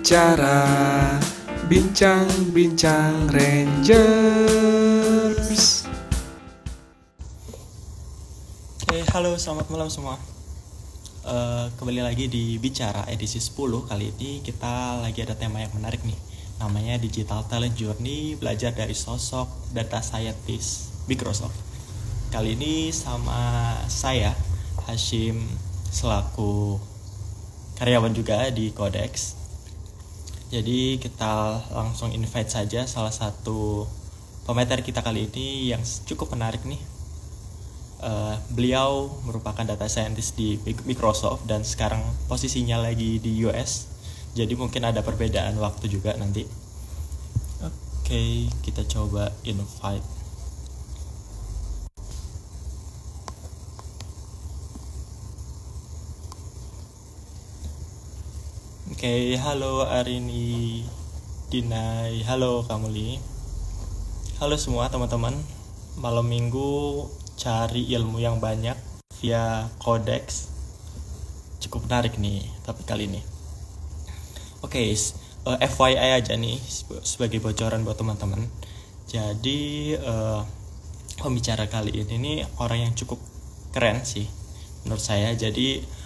bicara Bincang-bincang Rangers. Oke, halo selamat malam semua. Uh, Kembali lagi di Bicara edisi 10 Kali ini kita lagi ada tema yang menarik nih. Namanya Digital Talent Journey Belajar dari sosok data scientist Microsoft. Kali ini sama saya Hashim selaku karyawan juga di Codex jadi kita langsung invite saja salah satu pemateri kita kali ini yang cukup menarik nih. Uh, beliau merupakan data scientist di Microsoft dan sekarang posisinya lagi di US. Jadi mungkin ada perbedaan waktu juga nanti. Oke, okay, kita coba invite Oke, okay, halo Arini, Dinai, halo Kamuli. Halo semua teman-teman. Malam minggu cari ilmu yang banyak via Codex. Cukup menarik nih tapi kali ini. Oke, okay, uh, eh, FYI aja nih sebagai bocoran buat teman-teman. Jadi uh, pembicara kali ini nih orang yang cukup keren sih menurut saya. Jadi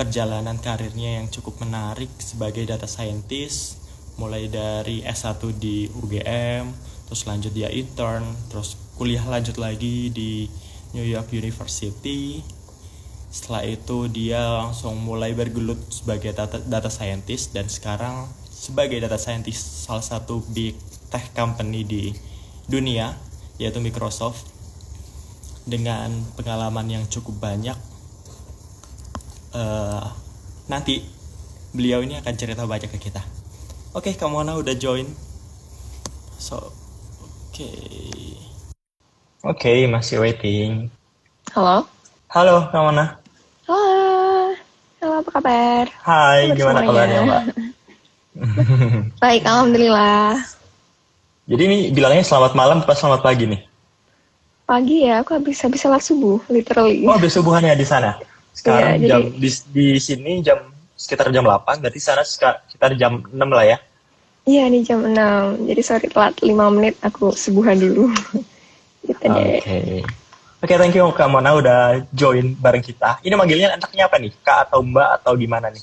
perjalanan karirnya yang cukup menarik sebagai data scientist mulai dari S1 di UGM terus lanjut dia intern terus kuliah lanjut lagi di New York University. Setelah itu dia langsung mulai bergelut sebagai data, data scientist dan sekarang sebagai data scientist salah satu big tech company di dunia yaitu Microsoft. Dengan pengalaman yang cukup banyak uh, nanti beliau ini akan cerita banyak ke kita. Oke, okay, Kamona udah join. So, oke. Okay. Oke, okay, masih waiting. Halo. Halo, Kamona. Halo. Halo, apa kabar? Hai, gimana kabarnya, Mbak? Baik, alhamdulillah. Jadi ini bilangnya selamat malam pas selamat pagi nih? Pagi ya, aku habis habis sholat subuh, literally. Oh, habis subuhan ya di sana? Sekarang iya, jam jadi, di, di sini jam sekitar jam 8, berarti sana sekitar jam 6 lah ya? Iya, nih jam 6. Jadi sorry telat 5 menit aku subuhan dulu. gitu deh. Oke. Okay. Oke, okay, thank you Kak Mona udah join bareng kita. Ini manggilnya anaknya apa nih? Kak atau Mbak atau gimana nih?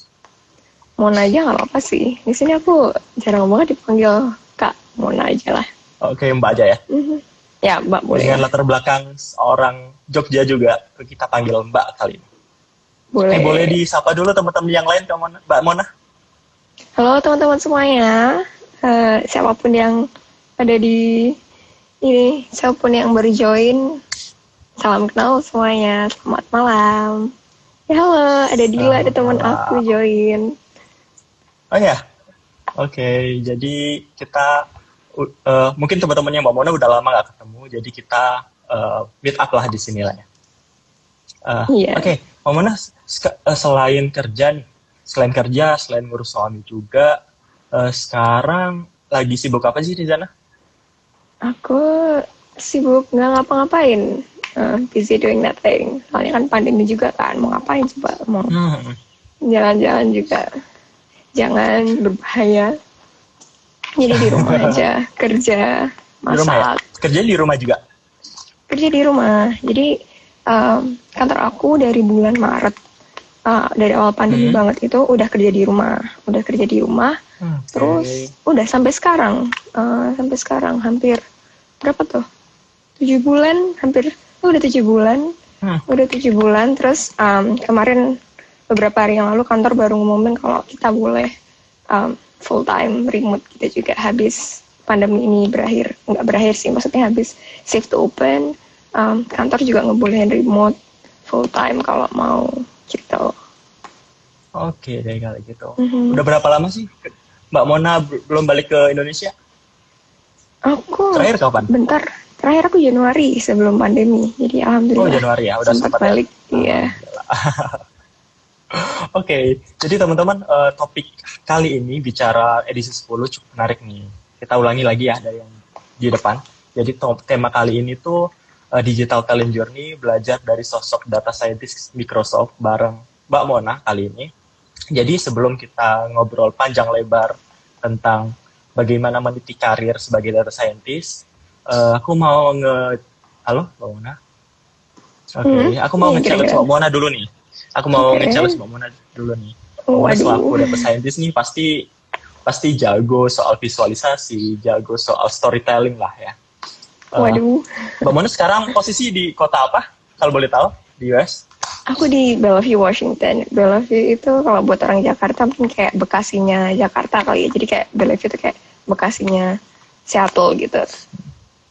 Mona aja nggak apa-apa sih. Di sini aku jarang banget dipanggil Kak. Mona aja lah. Oke, okay, Mbak aja ya? Mm -hmm. Ya, Mbak boleh. Dengan latar belakang orang Jogja juga, kita panggil Mbak kali ini. Boleh. Eh, boleh disapa dulu teman-teman yang lain, Mbak Mona. Halo teman-teman semuanya. Uh, siapa pun yang ada di ini, siapa pun yang baru join, salam kenal semuanya. Selamat malam. Ya halo, ada Dila, ada teman aku join. Oh ya, oke. Okay, jadi kita uh, mungkin teman-temannya Mbak Mona udah lama gak ketemu, jadi kita uh, meet up lah di sini lah ya. Uh, yeah. Oke, okay. Mbak Mona Eh, selain kerja nih, selain kerja, selain ngurus suami juga, uh, sekarang lagi sibuk apa sih di sana? Aku sibuk nggak ngapa-ngapain, uh, busy doing nothing. Soalnya kan pandemi juga kan, mau ngapain coba? Mau hmm. jalan-jalan juga, jangan berbahaya. Jadi di rumah aja, kerja, masak. Di rumah ya? Kerja di rumah juga? Kerja di rumah. Jadi um, kantor aku dari bulan Maret uh, dari awal pandemi hmm. banget itu udah kerja di rumah, udah kerja di rumah, hmm. terus udah sampai sekarang, uh, sampai sekarang hampir berapa tuh? Tujuh bulan, hampir oh, udah tujuh bulan, hmm. udah tujuh bulan. Terus um, kemarin beberapa hari yang lalu kantor baru ngumumin kalau kita boleh um, full time remote kita juga habis pandemi ini berakhir, nggak berakhir sih, maksudnya habis safe to open. Um, kantor juga ngebolehin remote full time kalau mau gitu. Oke deh kalau gitu. Mm-hmm. Udah berapa lama sih Mbak Mona belum balik ke Indonesia? Aku terakhir kapan? Bentar, terakhir aku Januari sebelum pandemi. Jadi alhamdulillah. Oh Januari ya, udah sempat, balik. Iya. Oke, okay, jadi teman-teman uh, topik kali ini bicara edisi 10 cukup menarik nih. Kita ulangi lagi ya dari yang di depan. Jadi tema kali ini tuh uh, Digital Talent Journey belajar dari sosok data scientist Microsoft bareng Mbak Mona kali ini. Jadi sebelum kita ngobrol panjang lebar tentang bagaimana meniti karir sebagai data scientist. Uh, aku mau nge halo Mbak Mona. Oke, okay. hmm, aku mau iya, nge-challenge Mbak Mona dulu nih. Aku mau okay. nge-challenge Mbak Mona dulu nih. Mbak Mona selaku data scientist nih pasti pasti jago soal visualisasi, jago soal storytelling lah ya. Uh, Waduh. Mbak Mona sekarang posisi di kota apa? Kalau boleh tahu di US? Aku di Bellevue, Washington. Bellevue itu kalau buat orang Jakarta mungkin kayak Bekasinya Jakarta kali ya. Jadi kayak Bellevue itu kayak Bekasinya Seattle gitu.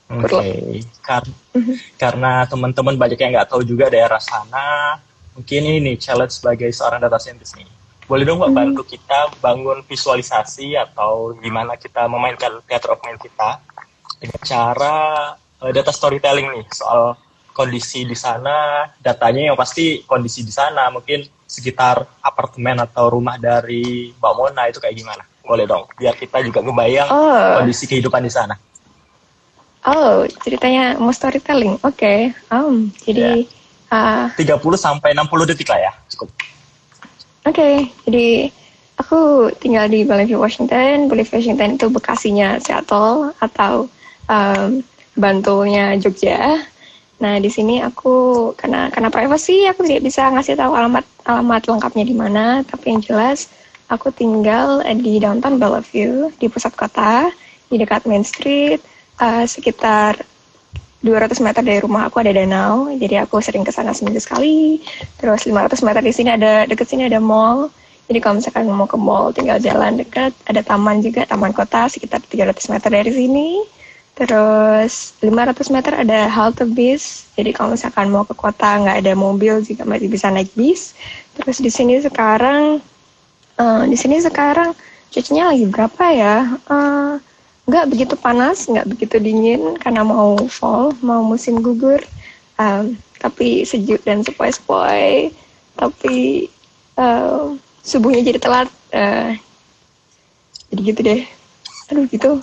Oke, okay. Kar mhm. karena teman-teman banyak yang nggak tahu juga daerah sana, mungkin ini nih challenge sebagai seorang data scientist nih. Boleh dong Mbak mhm. bantu kita bangun visualisasi atau gimana kita memainkan theater of mind kita dengan cara uh, data storytelling nih soal kondisi di sana, datanya yang pasti kondisi di sana, mungkin sekitar apartemen atau rumah dari Mbak Mona itu kayak gimana? Boleh dong, biar kita juga ngebayang oh. kondisi kehidupan di sana. Oh, ceritanya mau storytelling. Oke. Okay. Um, jadi yeah. uh, 30 sampai 60 detik lah ya, cukup. Oke, okay, jadi aku tinggal di Bellevue, Washington. Bellevue, Washington itu bekasinya Seattle atau um, Bantunya Jogja. Nah, di sini aku karena karena privacy aku tidak bisa ngasih tahu alamat alamat lengkapnya di mana, tapi yang jelas aku tinggal di downtown Bellevue di pusat kota di dekat Main Street uh, sekitar 200 meter dari rumah aku ada danau, jadi aku sering ke sana seminggu sekali. Terus 500 meter di sini ada deket sini ada mall. Jadi kalau misalkan mau ke mall tinggal jalan dekat, ada taman juga, taman kota sekitar 300 meter dari sini. Terus 500 meter ada halte bis. Jadi kalau misalkan mau ke kota nggak ada mobil juga masih bisa naik bis. Terus di sini sekarang uh, di sini sekarang cuacanya lagi berapa ya? Uh, nggak begitu panas, nggak begitu dingin karena mau fall, mau musim gugur. Um, tapi sejuk dan sepoi-sepoi. Tapi uh, subuhnya jadi telat. Uh, jadi gitu deh. Aduh gitu.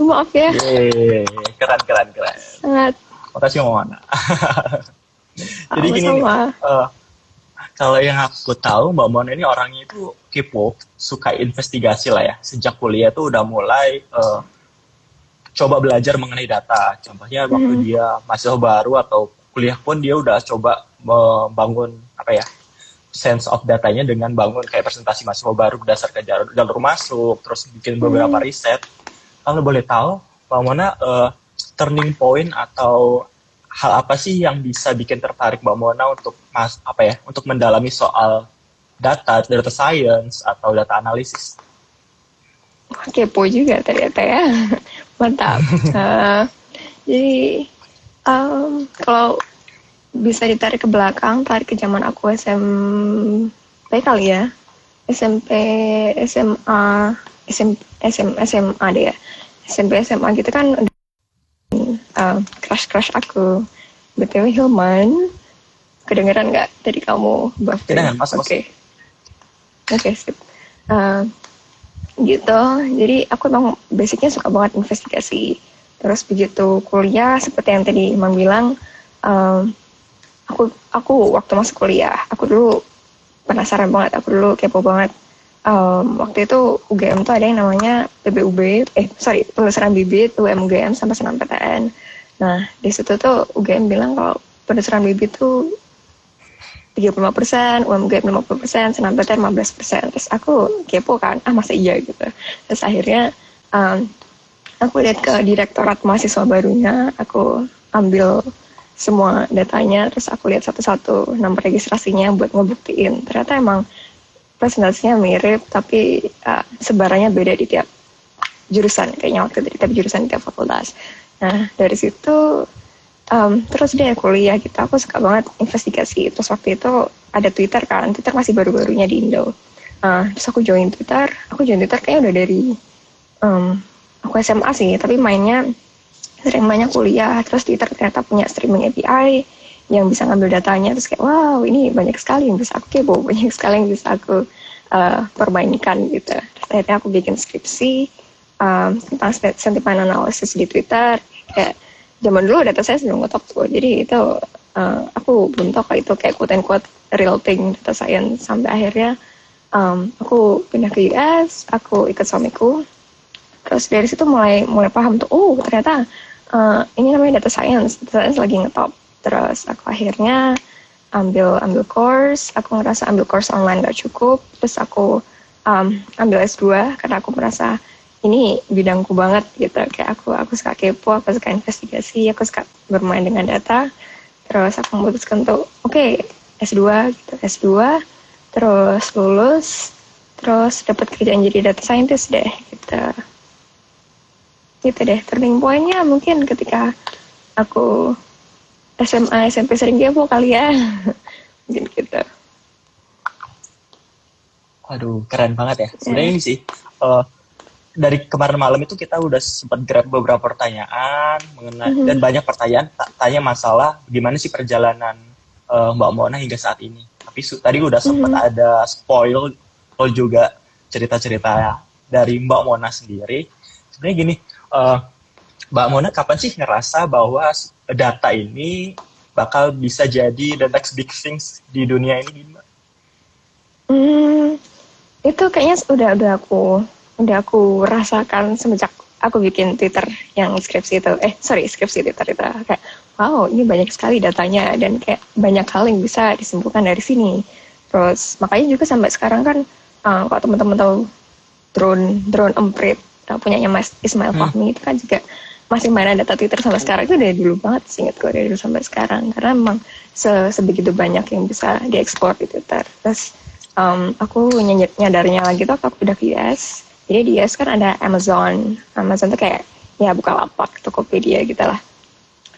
Maaf ya. Yeay, keren keren keren. Sangat. Makasih Mama. Jadi gini nih, uh, kalau yang aku tahu Mbak Mona ini orangnya itu kepo, suka investigasi lah ya. Sejak kuliah tuh udah mulai uh, coba belajar mengenai data. Contohnya hmm. waktu dia masih baru atau kuliah pun dia udah coba membangun apa ya sense of datanya dengan bangun kayak presentasi mahasiswa baru berdasarkan jalur, jalur masuk, terus bikin beberapa hmm. riset kalau boleh tahu, Mbak Mona, uh, turning point atau hal apa sih yang bisa bikin tertarik Mbak Mona untuk mas apa ya untuk mendalami soal data, data science atau data analisis? Kepo juga ternyata ya, mantap. uh, jadi um, kalau bisa ditarik ke belakang, tarik ke zaman aku SMP kali ya, SMP, SMA, SM, SM, SMA deh ya. SMP SMA gitu kan uh, crush crush aku. Btw Hilman. Kedengeran nggak dari kamu kedengeran mas oke. Okay. oke okay, sip. Uh, gitu. Jadi aku emang basicnya suka banget investigasi. Terus begitu kuliah seperti yang tadi Imam bilang um, aku aku waktu masuk kuliah aku dulu penasaran banget aku dulu kepo banget um, waktu itu UGM tuh ada yang namanya PBUB, eh sorry penelusuran bibit UMGM sampai PTN. Nah di situ tuh UGM bilang kalau penelusuran bibit tuh 35 persen, UMGM 50 persen, PTN 15 persen. Terus aku kepo kan, ah masa iya gitu. Terus akhirnya um, aku lihat ke direktorat mahasiswa barunya, aku ambil semua datanya, terus aku lihat satu-satu nomor registrasinya buat ngebuktiin. Ternyata emang presentasinya mirip tapi uh, sebarannya beda di tiap jurusan. Kayaknya waktu itu di tiap jurusan di tiap fakultas. Nah dari situ um, terus deh kuliah gitu. Aku suka banget investigasi. Terus waktu itu ada Twitter kan. Twitter masih baru-barunya di Indo. Uh, terus aku join Twitter. Aku join Twitter kayaknya udah dari um, aku SMA sih. Tapi mainnya sering banyak kuliah. Terus Twitter ternyata punya streaming API yang bisa ngambil datanya terus kayak wow ini banyak sekali yang bisa aku kepo banyak sekali yang bisa aku uh, permainkan gitu. Terus akhirnya aku bikin skripsi um, tentang sentiment analysis di Twitter. Kayak zaman dulu data saya belum ngetop tuh jadi itu uh, aku belum tahu kalau itu kayak quote and quote real thing data science. Sampai akhirnya um, aku pindah ke US aku ikut suamiku. Terus dari situ mulai mulai paham tuh oh ternyata uh, ini namanya data science data science lagi ngetop terus aku akhirnya ambil ambil course. Aku ngerasa ambil course online gak cukup. Terus aku um, ambil S2 karena aku merasa ini bidangku banget gitu. Kayak aku aku suka kepo aku suka investigasi aku suka bermain dengan data. Terus aku memutuskan untuk oke okay, S2 gitu S2 terus lulus. Terus dapat kerjaan jadi data scientist deh gitu. Gitu deh turning pointnya mungkin ketika aku SMA SMP sering kepo kali ya mungkin gitu Waduh, keren banget ya. Sebenarnya ini sih, uh, dari kemarin malam itu kita udah sempat grab beberapa pertanyaan mengenai mm-hmm. dan banyak pertanyaan tanya masalah gimana sih perjalanan uh, Mbak Mona hingga saat ini. Tapi su- tadi udah sempat mm-hmm. ada spoil juga cerita-cerita dari Mbak Mona sendiri. Sebenarnya gini, uh, Mbak Mona kapan sih ngerasa bahwa data ini bakal bisa jadi the next big things di dunia ini, Mbak? Hmm, itu kayaknya udah udah aku udah aku rasakan semenjak aku bikin Twitter yang skripsi itu. Eh, sorry, skripsi Twitter itu. Kayak, wow, ini banyak sekali datanya dan kayak banyak hal yang bisa disimpulkan dari sini. Terus, makanya juga sampai sekarang kan, uh, kalau teman-teman tahu drone drone emprit uh, punyanya Mas Ismail hmm. Fahmi itu kan juga masih mana data Twitter sampai sekarang itu dari dulu banget sih ingat gue dari dulu sampai sekarang karena memang se sebegitu banyak yang bisa diekspor di Twitter terus um, aku nyadarnya lagi tuh aku udah ke US jadi di US kan ada Amazon. Amazon tuh kayak ya buka lapak Tokopedia gitu lah.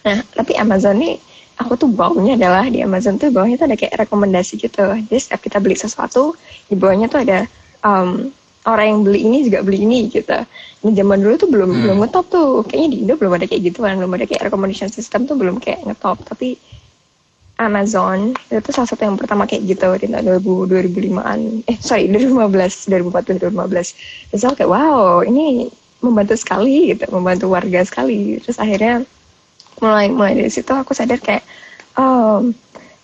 Nah, tapi Amazon nih aku tuh baunya adalah di Amazon tuh bawahnya tuh ada kayak rekomendasi gitu. Jadi setiap kita beli sesuatu, di bawahnya tuh ada um, orang yang beli ini juga beli ini gitu. Ini zaman dulu tuh belum hmm. belum ngetop tuh. Kayaknya di Indo belum ada kayak gitu kan, belum ada kayak recommendation system tuh belum kayak ngetop. Tapi Amazon itu salah satu yang pertama kayak gitu di tahun 2000 2005-an eh sorry 2015 2014 2015 terus aku kayak wow ini membantu sekali gitu membantu warga sekali terus akhirnya mulai mulai dari situ aku sadar kayak oh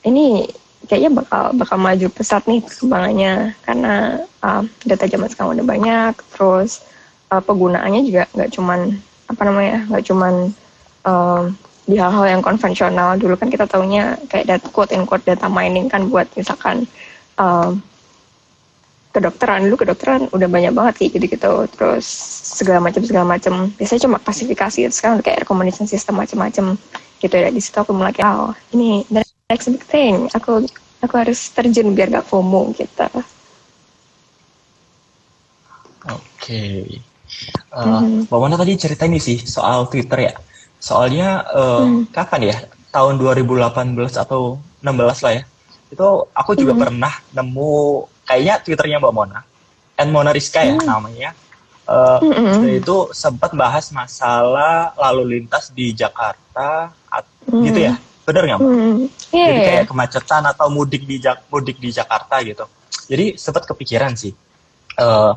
ini kayaknya bakal bakal maju pesat nih perkembangannya. Karena uh, data zaman sekarang udah banyak terus uh, penggunaannya juga nggak cuman apa namanya nggak cuman uh, di hal-hal yang konvensional. Dulu kan kita taunya kayak data quote in quote data mining kan buat misalkan um, kedokteran. Dulu kedokteran udah banyak banget kayak gitu-gitu. Terus segala macam segala macam. Biasanya cuma klasifikasi sekarang kayak recommendation system macam-macam. Gitu ya di situ aku mulai kayak oh ini next big thing aku aku harus terjun biar gak FOMO gitu oke okay. uh, hmm. Mbak tadi cerita ini sih soal Twitter ya Soalnya uh, hmm. kapan ya? Tahun 2018 atau 16 lah ya. Itu aku juga hmm. pernah nemu kayaknya Twitternya Mbak Mona. And Mona Rizka ya hmm. namanya. Uh, hmm. Itu sempat bahas masalah lalu lintas di Jakarta hmm. gitu ya. Bener nggak Mbak? Hmm. Yeah. Jadi kayak kemacetan atau mudik di mudik di Jakarta gitu. Jadi sempat kepikiran sih. Uh,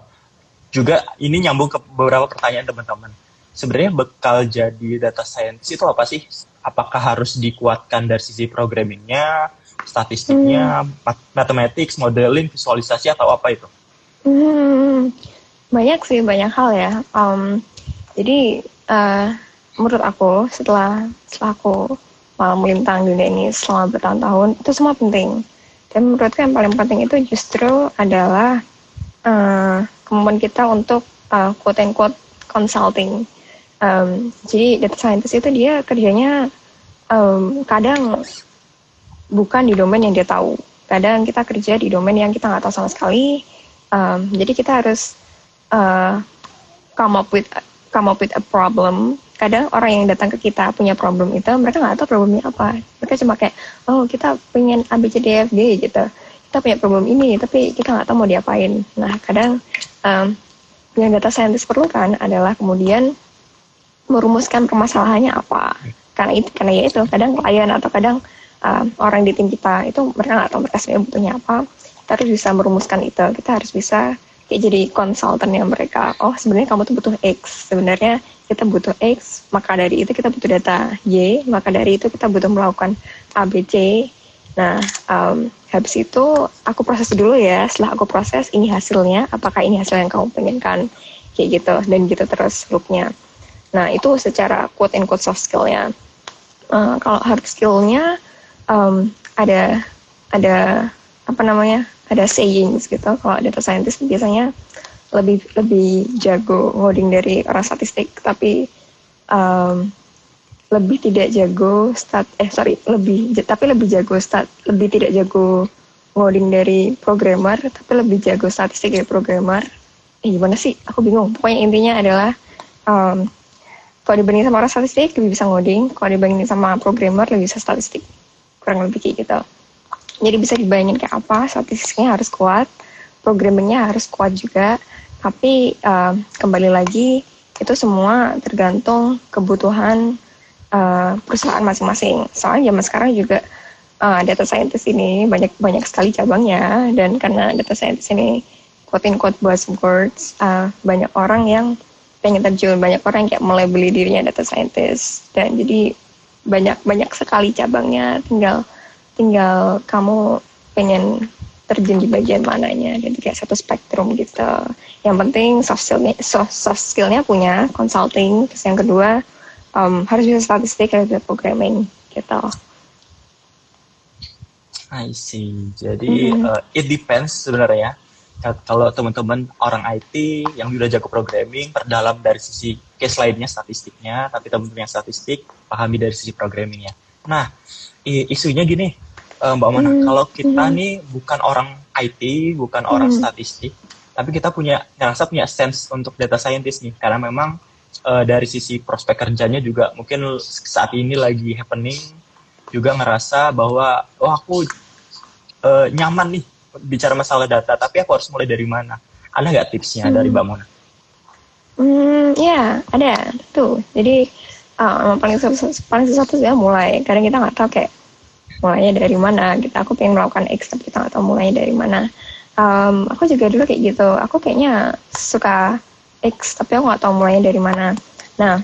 juga ini nyambung ke beberapa pertanyaan teman-teman sebenarnya bekal jadi data science itu apa sih? Apakah harus dikuatkan dari sisi programmingnya, statistiknya, hmm. mathematics, modeling, visualisasi atau apa itu? Hmm, banyak sih banyak hal ya. Um, jadi uh, menurut aku setelah setelah aku malah melintang dunia ini selama bertahun-tahun itu semua penting. Dan menurutku yang paling penting itu justru adalah uh, kemampuan kita untuk uh, quote and quote consulting Um, jadi data scientist itu dia kerjanya um, kadang bukan di domain yang dia tahu. Kadang kita kerja di domain yang kita nggak tahu sama sekali. Um, jadi kita harus uh, come up with come up with a problem. Kadang orang yang datang ke kita punya problem itu mereka nggak tahu problemnya apa. Mereka cuma kayak oh kita pengen ABCDFG gitu. Kita punya problem ini tapi kita nggak tahu mau diapain. Nah kadang um, yang data scientist perlukan adalah kemudian merumuskan permasalahannya apa karena itu karena ya itu kadang klien atau kadang uh, orang di tim kita itu mereka nggak tahu mereka sebenarnya butuhnya apa kita harus bisa merumuskan itu kita harus bisa kayak jadi konsultannya mereka oh sebenarnya kamu tuh butuh X sebenarnya kita butuh X maka dari itu kita butuh data Y maka dari itu kita butuh melakukan ABC Nah, um, habis itu aku proses dulu ya. Setelah aku proses, ini hasilnya. Apakah ini hasil yang kamu pengenkan? Kayak gitu. Dan gitu terus loopnya. Nah, itu secara quote and quote soft skillnya. Uh, kalau hard skillnya um, ada ada apa namanya? Ada sayings gitu. Kalau data scientist biasanya lebih lebih jago ngoding dari orang statistik tapi um, lebih tidak jago stat eh sorry lebih tapi lebih jago stat lebih tidak jago ngoding dari programmer tapi lebih jago statistik dari programmer. Eh gimana sih? Aku bingung. Pokoknya intinya adalah um, kalau dibandingin sama orang statistik lebih bisa ngoding. Kalau dibandingin sama programmer lebih bisa statistik. Kurang lebih kayak gitu jadi bisa dibayangin kayak apa statistiknya harus kuat programmingnya harus kuat juga tapi uh, kembali lagi itu semua tergantung kebutuhan uh, perusahaan masing-masing. Soalnya zaman sekarang juga uh, data scientist ini banyak banyak sekali cabangnya dan karena data scientist ini quote in quote buzzwords uh, banyak orang yang pengen terjun, banyak orang yang kayak mulai beli dirinya data scientist dan jadi banyak banyak sekali cabangnya. Tinggal tinggal kamu pengen terjun di bagian mananya. Jadi kayak satu spektrum gitu. Yang penting soft skillnya soft, soft skillnya punya consulting. Terus yang kedua um, harus bisa statistik harus bisa programming gitu. I see. Jadi mm -hmm. uh, it depends sebenarnya. Kalau teman-teman orang IT yang udah jago programming perdalam dari sisi case lainnya statistiknya tapi teman-teman yang statistik pahami dari sisi programmingnya. Nah isunya gini uh, Mbak Mana, hmm. kalau kita hmm. nih bukan orang IT, bukan hmm. orang statistik, tapi kita punya ngerasa punya sense untuk data scientist nih, karena memang uh, dari sisi prospek kerjanya juga mungkin saat ini lagi happening, juga ngerasa bahwa oh aku uh, nyaman nih bicara masalah data, tapi aku harus mulai dari mana? Ada nggak tipsnya hmm. dari Mbak Mona? Hmm, ya ada tuh. Jadi uh, paling susah paling susah tuh ya mulai. Kadang kita nggak tahu kayak mulainya dari mana gitu. Aku pengen melakukan X tapi kita nggak tahu mulainya dari mana. Um, aku juga dulu kayak gitu. Aku kayaknya suka X tapi aku nggak tahu mulainya dari mana. Nah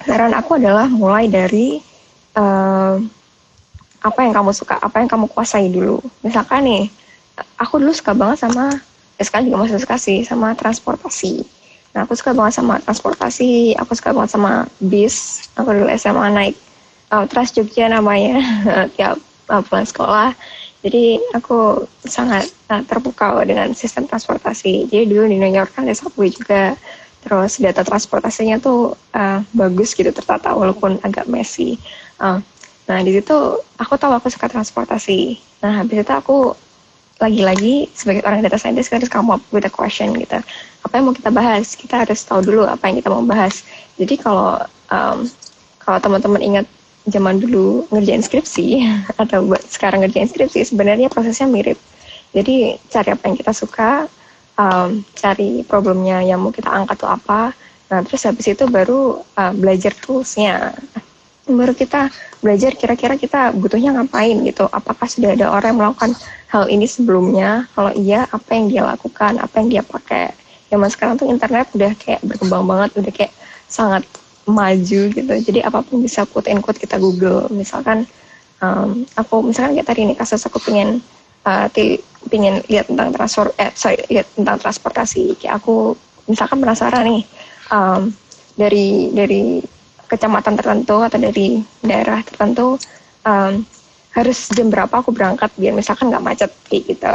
saran aku adalah mulai dari uh, apa yang kamu suka apa yang kamu kuasai dulu. Misalkan nih aku dulu suka banget sama ya sekarang juga masih suka sih sama transportasi. Nah aku suka banget sama transportasi aku suka banget sama bis aku dulu SMA naik uh, Trans Jogja namanya tiap uh, pulang sekolah. Jadi aku sangat uh, terpukau dengan sistem transportasi. Jadi dulu di New York kan ada subway juga. Terus data transportasinya tuh uh, bagus gitu tertata walaupun agak messy. Uh, nah di situ aku tahu aku suka transportasi. Nah habis itu aku lagi-lagi sebagai orang data scientist kita harus come up question gitu. Apa yang mau kita bahas? Kita harus tahu dulu apa yang kita mau bahas. Jadi kalau um, kalau teman-teman ingat zaman dulu ngerjain skripsi atau buat sekarang ngerjain skripsi sebenarnya prosesnya mirip. Jadi cari apa yang kita suka, um, cari problemnya yang mau kita angkat tuh apa. Nah terus habis itu baru uh, belajar toolsnya. Baru kita belajar kira-kira kita butuhnya ngapain gitu. Apakah sudah ada orang yang melakukan hal ini sebelumnya? Kalau iya, apa yang dia lakukan? Apa yang dia pakai? Zaman sekarang tuh internet udah kayak berkembang banget, udah kayak sangat maju gitu. Jadi apa pun bisa quote and quote kita google. Misalkan um, aku misalkan kayak tadi ini kasus aku pengen uh, pengen lihat tentang transfer eh sorry lihat tentang transportasi. Kayak aku misalkan penasaran nih um, dari dari kecamatan tertentu atau dari daerah tertentu um, harus jam berapa aku berangkat biar misalkan nggak macet kayak gitu.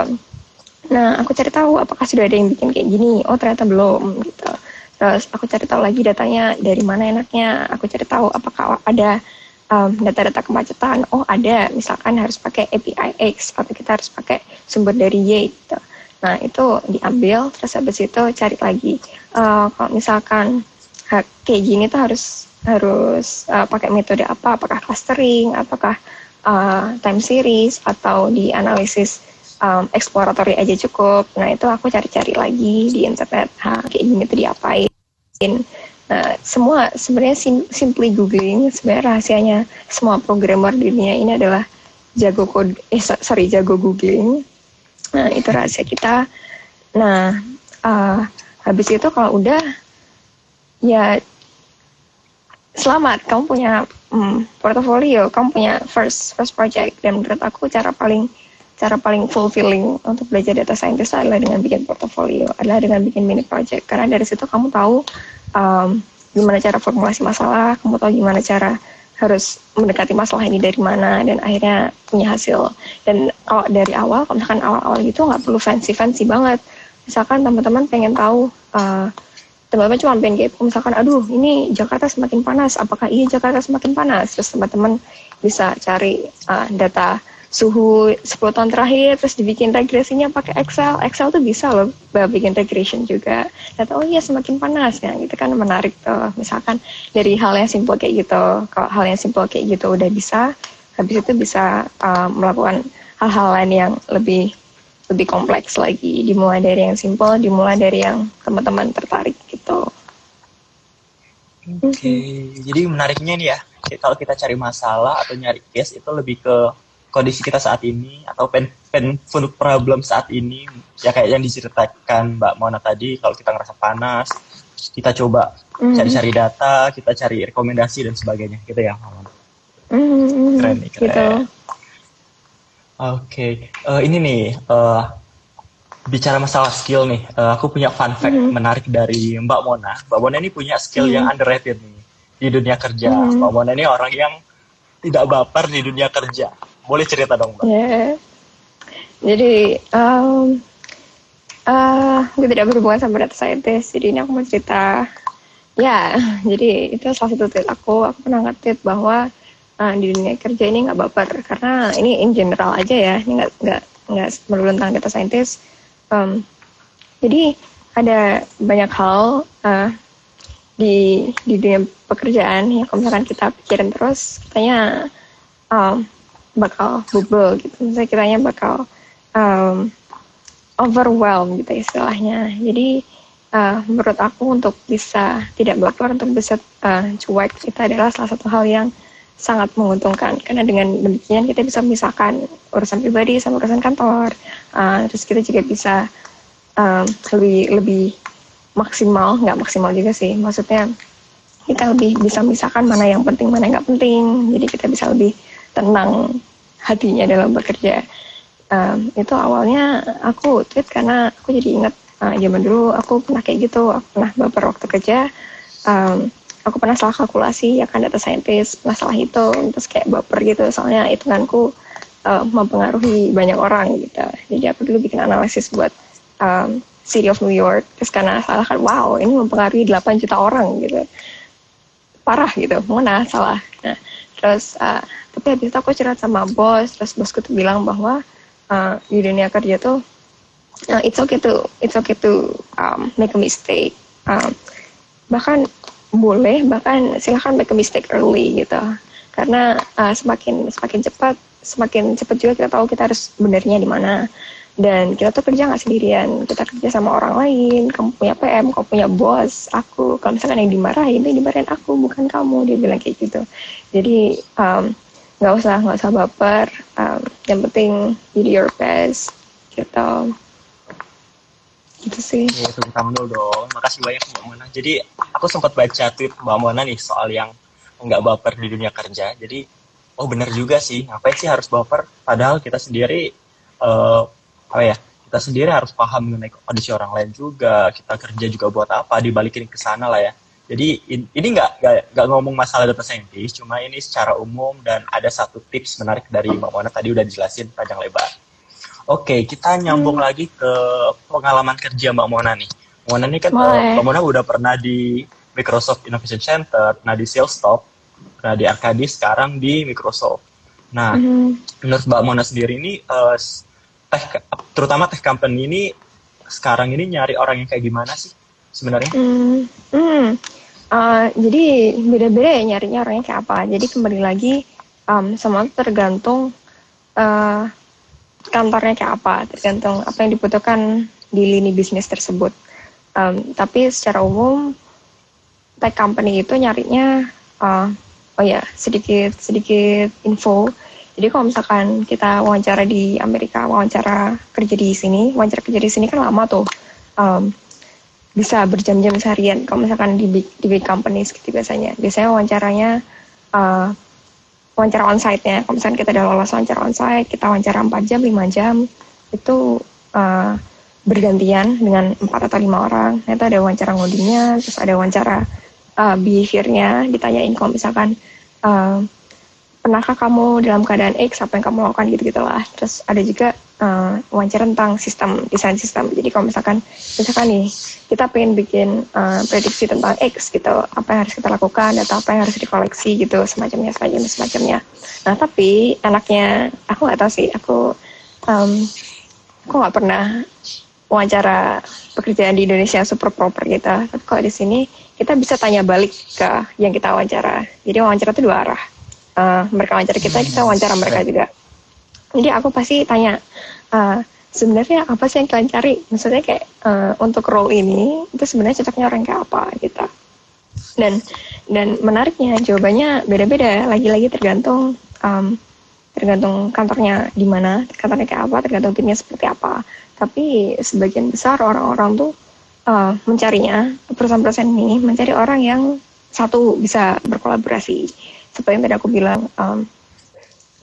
Nah aku cari tahu apakah sudah ada yang bikin kayak gini. Oh ternyata belum gitu Terus aku cari tahu lagi datanya dari mana enaknya. Aku cari tahu apakah ada um, data-data kemacetan. Oh ada, misalkan harus pakai API X atau kita harus pakai sumber dari Y gitu. Nah itu diambil, terus habis itu cari lagi. Uh, kalau misalkan kayak gini tuh harus harus uh, pakai metode apa? Apakah clustering? Apakah uh, time series atau di analisis um, exploratory aja cukup. Nah itu aku cari-cari lagi di internet, ha, kayak gini tuh diapain. Nah semua sebenarnya sim simply googling. Sebenarnya rahasianya semua programmer di dunia ini adalah jago kode, eh sorry jago googling. Nah itu rahasia kita. Nah uh, habis itu kalau udah ya selamat kamu punya um, portofolio kamu punya first first project dan menurut aku cara paling cara paling fulfilling untuk belajar data scientist adalah dengan bikin portofolio adalah dengan bikin mini project. Karena dari situ kamu tahu um, gimana cara formulasi masalah kamu tahu gimana cara harus mendekati masalah ini dari mana dan akhirnya punya hasil. Dan kalau dari awal kalau misalkan awal-awal gitu nggak perlu fancy fancy banget. Misalkan teman-teman pengen tahu uh, teman-teman cuma pengen kepo misalkan aduh ini Jakarta semakin panas apakah iya Jakarta semakin panas? Terus teman-teman bisa cari uh, data suhu 10 tahun terakhir terus dibikin regresinya pakai Excel. Excel tuh bisa loh bikin regression juga. Data oh iya semakin panas ya gitu kan menarik tuh. Misalkan dari hal yang simple kayak gitu kalau hal yang simple kayak gitu udah bisa habis itu bisa uh, melakukan hal-hal lain yang lebih lebih kompleks lagi. Dimulai dari yang simple dimulai dari yang teman-teman tertarik gitu. Oke, okay. jadi menariknya nih ya, kalau kita cari masalah atau nyari case itu lebih ke kondisi kita saat ini atau pen pen problem saat ini ya kayak yang diceritakan Mbak Mona tadi kalau kita ngerasa panas kita coba mm-hmm. cari-cari mm. data kita cari rekomendasi dan sebagainya gitu ya Mona mm-hmm. keren nih keren gitu. oke okay. uh, eh, ini nih uh, bicara masalah skill nih uh, aku punya fun fact mm-hmm. menarik dari Mbak Mona Mbak Mona ini punya skill mm-hmm. yang underrated nih di dunia kerja mm-hmm. Mbak Mona ini orang yang tidak baper di dunia kerja boleh cerita dong, Mbak. Yeah. Jadi, um, uh, tidak berhubungan sama data scientist, jadi ini aku mau cerita. Ya, jadi itu salah satu tweet aku. Aku pernah nge-tweet bahwa uh, di dunia kerja ini nggak baper, karena ini in general aja ya, ini nggak nggak nggak melulu tentang data scientist. Um, jadi ada banyak hal uh, di di dunia pekerjaan yang kalau misalkan kita pikirin terus, katanya um, bakal bubble gitu. Misalnya kiranya bakal um, overwhelm gitu istilahnya. Jadi uh, menurut aku untuk bisa tidak baper untuk bisa uh, cuek itu adalah salah satu hal yang sangat menguntungkan. Karena dengan demikian kita bisa memisahkan urusan pribadi sama urusan kantor. Uh, terus kita juga bisa um, lebih lebih maksimal nggak maksimal juga sih. Maksudnya kita lebih bisa memisahkan mana yang penting mana yang nggak penting. Jadi kita bisa lebih tenang hatinya dalam bekerja. Um, itu awalnya aku tweet karena aku jadi ingat uh, zaman dulu aku pernah kayak gitu aku pernah beberapa waktu kerja um, aku pernah salah kalkulasi ya kan data scientist pernah salah itu terus kayak baper gitu soalnya hitunganku uh, mempengaruhi banyak orang gitu. Jadi aku dulu bikin analisis buat um, City of New York terus karena salah kan wow ini mempengaruhi 8 juta orang gitu. Parah gitu mana salah. Nah terus uh, tapi habis itu aku cerita sama bos terus bosku tuh bilang bahwa uh, di dunia kerja tuh uh, it's okay to it's okay to um, make a mistake. Um, bahkan boleh bahkan silahkan make a mistake early gitu. Karena uh, semakin semakin cepat semakin cepat juga kita tahu kita harus benernya di mana. Dan kita tuh kerja nggak sendirian kita kerja sama orang lain kamu punya PM kamu punya bos aku. Kalau misalkan yang dimarahin itu dimarahin aku bukan kamu. Dia bilang kayak gitu. Jadi um, nggak usah nggak usah baper. Um, yang penting jadi your best gitu. Gitu sih. Ya, dulu dong. Makasih banyak mbak Mona. Jadi aku sempat baca tweet mbak Mona nih soal yang nggak baper di dunia kerja. Jadi oh benar juga sih. Ngapain sih harus baper? Padahal kita sendiri uh, apa ya kita sendiri harus paham mengenai kondisi orang lain juga. Kita kerja juga buat apa? Dibalikin ke sana lah ya jadi ini nggak nggak ngomong masalah data scientist, cuma ini secara umum dan ada satu tips menarik dari Mbak Mona tadi udah dijelasin panjang lebar. Oke, kita nyambung hmm. lagi ke pengalaman kerja Mbak Mona nih. Mbak Mona ini kan uh, Mbak Mona udah pernah di Microsoft Innovation Center, pernah di Salesforce, pernah di Arcadis, sekarang di Microsoft. Nah, hmm. menurut Mbak Mona sendiri ini, uh, tech, terutama tech company ini sekarang ini nyari orang yang kayak gimana sih sebenarnya? Hmm. Hmm Uh, jadi beda-beda ya nyarinya orangnya kayak apa. Jadi kembali lagi um, semua tergantung uh, kantornya kayak apa, tergantung apa yang dibutuhkan di lini bisnis tersebut. Um, tapi secara umum tech company itu nyarinya uh, oh ya sedikit sedikit info. Jadi kalau misalkan kita wawancara di Amerika, wawancara kerja di sini, wawancara kerja di sini kan lama tuh. Um, bisa berjam-jam seharian. Kalau misalkan di big, di big companies gitu biasanya. Biasanya wawancaranya uh, wawancara onsite-nya. Kalau misalkan kita udah lolos wawancara onsite kita wawancara 4 jam 5 jam itu uh, bergantian dengan empat atau lima orang. Nah, itu ada wawancara ngodingnya terus ada wawancara uh, behaviornya. Ditanyain kalau misalkan uh, pernahkah kamu dalam keadaan X apa yang kamu lakukan gitu gitulah terus ada juga uh, wawancara tentang sistem desain sistem. Jadi kalau misalkan misalkan nih kita pengen bikin uh, prediksi tentang X gitu apa yang harus kita lakukan atau apa yang harus dikoleksi gitu semacamnya semacamnya semacamnya. Nah tapi enaknya aku nggak tahu sih aku um, aku nggak pernah wawancara pekerjaan di Indonesia super proper gitu. Tapi kalau di sini kita bisa tanya balik ke yang kita wawancara. Jadi wawancara itu dua arah. Uh, mereka wawancara kita kita wawancara mereka juga jadi aku pasti tanya uh, sebenarnya apa sih yang kalian cari? Maksudnya kayak uh, untuk role ini itu sebenarnya cocoknya orang kayak apa gitu. Dan dan menariknya jawabannya beda-beda. Lagi-lagi tergantung um, tergantung kantornya di mana kantornya kayak apa tergantung timnya seperti apa. Tapi sebagian besar orang-orang tuh uh, mencarinya perusahaan-perusahaan ini mencari orang yang satu bisa berkolaborasi. Seperti yang tadi aku bilang um,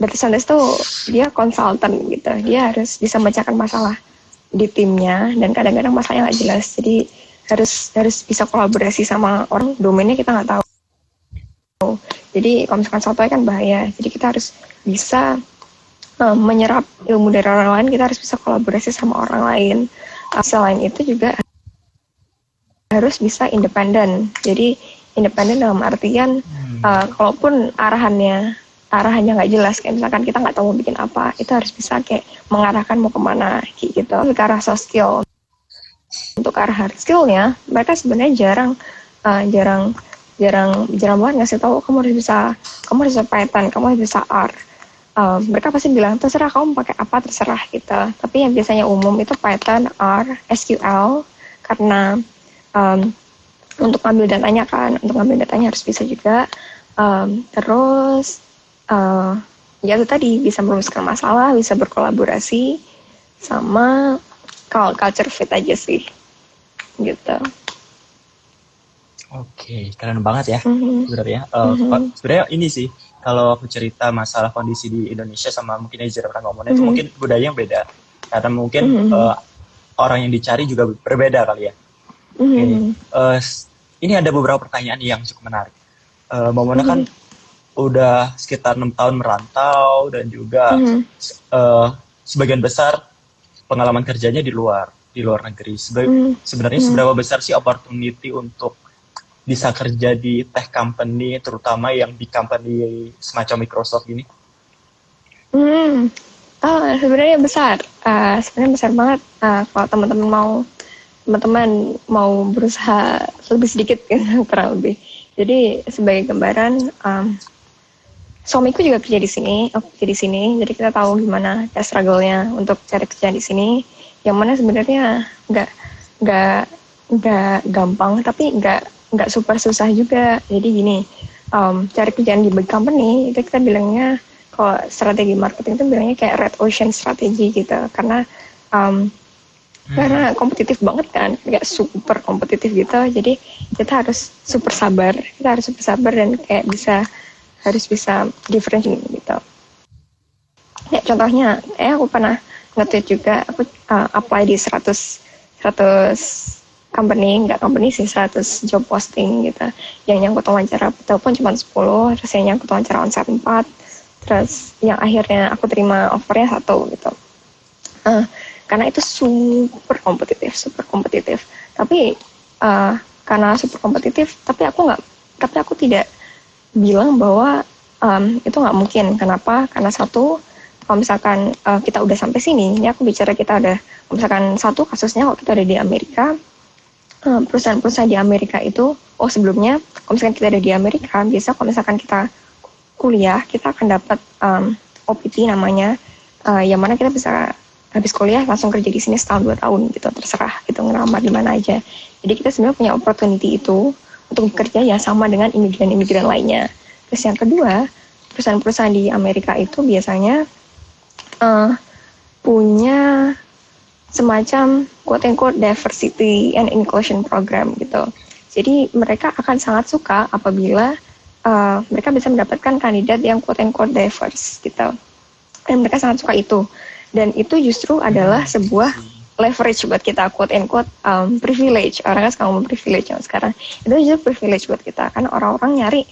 data scientist tuh dia konsultan gitu. Dia harus bisa memecahkan masalah di timnya dan kadang-kadang masalahnya nggak jelas. Jadi harus harus bisa kolaborasi sama orang. Domainnya kita nggak tahu. Jadi kalau misalkan sotoy kan bahaya. Jadi kita harus bisa um, menyerap ilmu dari orang lain. Kita harus bisa kolaborasi sama orang lain. Uh, selain itu juga harus bisa independen. Jadi independen dalam artian uh, kalaupun arahannya arahannya nggak jelas kayak misalkan kita nggak tahu mau bikin apa itu harus bisa kayak mengarahkan mau ke mana kayak gitu. Ke arah soft skill. Untuk arah hard skillnya mereka sebenarnya jarang uh, jarang jarang jarang banget ngasih tahu kamu harus bisa kamu harus bisa Python kamu harus bisa R. Uh, mereka pasti bilang terserah kamu pakai apa terserah gitu. Tapi yang biasanya umum itu Python R SQL karena um, untuk ngambil datanya kan untuk ngambil datanya harus bisa juga. Um, terus uh, ya itu tadi bisa merumuskan masalah bisa berkolaborasi sama culture fit aja sih gitu Oke, keren banget ya mm-hmm. sebenarnya. Uh, mm-hmm. Sebenarnya ini sih kalau aku cerita masalah kondisi di Indonesia sama mungkin Asia orang ngomongnya mm-hmm. itu mungkin budaya yang beda karena mungkin mm-hmm. uh, orang yang dicari juga berbeda kali ya. Mm-hmm. Okay. Uh, ini ada beberapa pertanyaan yang cukup menarik. Uh, Momona kan mm-hmm. Udah sekitar enam tahun merantau dan juga mm-hmm. uh, sebagian besar pengalaman kerjanya di luar di luar negeri. Sebe- mm-hmm. Sebenarnya mm-hmm. seberapa besar sih opportunity untuk bisa kerja di tech company, terutama yang di company semacam Microsoft ini? Hmm, oh, sebenarnya besar. Uh, sebenarnya besar banget. Uh, kalau teman-teman mau teman-teman mau berusaha lebih sedikit gitu, kurang lebih. Jadi sebagai gambaran, um, suamiku juga kerja di sini, aku kerja di sini, jadi kita tahu gimana ya struggle-nya untuk cari kerja di sini. Yang mana sebenarnya nggak nggak nggak gampang, tapi nggak nggak super susah juga. Jadi gini, um, cari kerjaan di big company itu kita bilangnya kalau strategi marketing itu bilangnya kayak red ocean strategy gitu, karena um, hmm. karena kompetitif banget kan kayak super kompetitif gitu jadi kita harus super sabar kita harus super sabar dan kayak bisa harus bisa differentiate gitu. Ya contohnya eh aku pernah nge-tweet juga aku uh, apply di 100 100 company nggak company sih 100 job posting gitu. Yang nyangkut wawancara telepon cuma 10 terus yang nyangkut wawancara onsite 4 terus yang akhirnya aku terima offernya satu gitu. Uh, karena itu super kompetitif super kompetitif. Tapi uh, karena super kompetitif tapi aku nggak tapi aku tidak bilang bahwa um, itu nggak mungkin. Kenapa? Karena satu kalau misalkan uh, kita udah sampai sini ini aku bicara kita udah misalkan satu kasusnya kalau kita ada di Amerika perusahaan-perusahaan di Amerika itu oh sebelumnya kalau misalkan kita ada di Amerika biasa kalau misalkan kita kuliah kita akan dapat um, OPT namanya uh, yang mana kita bisa habis kuliah langsung kerja di sini setahun dua tahun gitu terserah gitu ngelamar di mana aja. Jadi kita sebenarnya punya opportunity itu untuk bekerja ya sama dengan imigran-imigran lainnya terus yang kedua perusahaan-perusahaan di Amerika itu biasanya uh, punya semacam quote unquote diversity and inclusion program gitu. Jadi mereka akan sangat suka apabila uh, mereka bisa mendapatkan kandidat yang quote unquote diverse gitu. Dan mereka sangat suka itu. Dan itu justru adalah sebuah leverage buat kita quote unquote um, privilege. Orang kan ngomong privilege yang sekarang. Itu justru privilege buat kita karena orang-orang nyari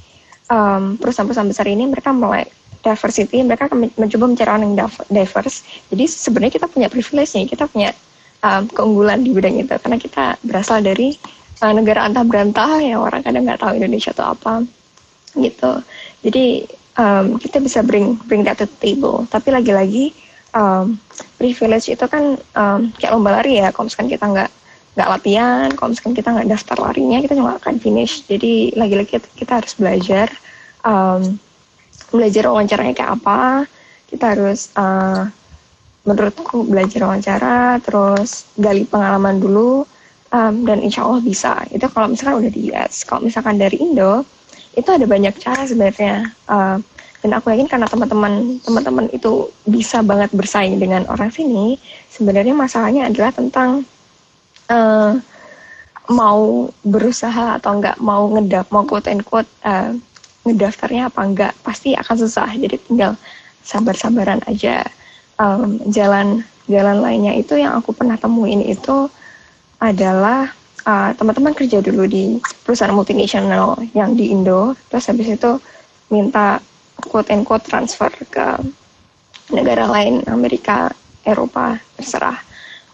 um, perusahaan-perusahaan besar ini mereka mulai diversity, mereka mencoba mencari orang yang diverse. Jadi sebenarnya kita punya privilege nih, kita punya um, keunggulan di bidang itu karena kita berasal dari uh, negara antah berantah yang orang kadang nggak tahu Indonesia itu apa gitu. Jadi um, kita bisa bring bring that to the table. Tapi lagi-lagi um, privilege itu kan um, kayak lomba lari ya. Kalau misalkan kita nggak nggak latihan, kalau misalkan kita nggak daftar larinya, kita juga akan finish. Jadi lagi-lagi kita, kita harus belajar. Um, belajar wawancaranya kayak apa kita harus uh, menurutku belajar wawancara terus gali pengalaman dulu um, dan insya Allah bisa itu kalau misalkan udah di US kalau misalkan dari Indo itu ada banyak cara sebenarnya uh, dan aku yakin karena teman-teman teman-teman itu bisa banget bersaing dengan orang sini sebenarnya masalahnya adalah tentang uh, mau berusaha atau enggak mau ngedap mau quote and quote uh, ngedaftarnya apa enggak pasti akan susah. Jadi tinggal sabar-sabaran aja. Um, jalan jalan lainnya itu yang aku pernah temuin itu adalah uh, teman-teman kerja dulu di perusahaan multinasional yang di Indo. Terus habis itu minta quote and quote transfer ke negara lain Amerika Eropa terserah.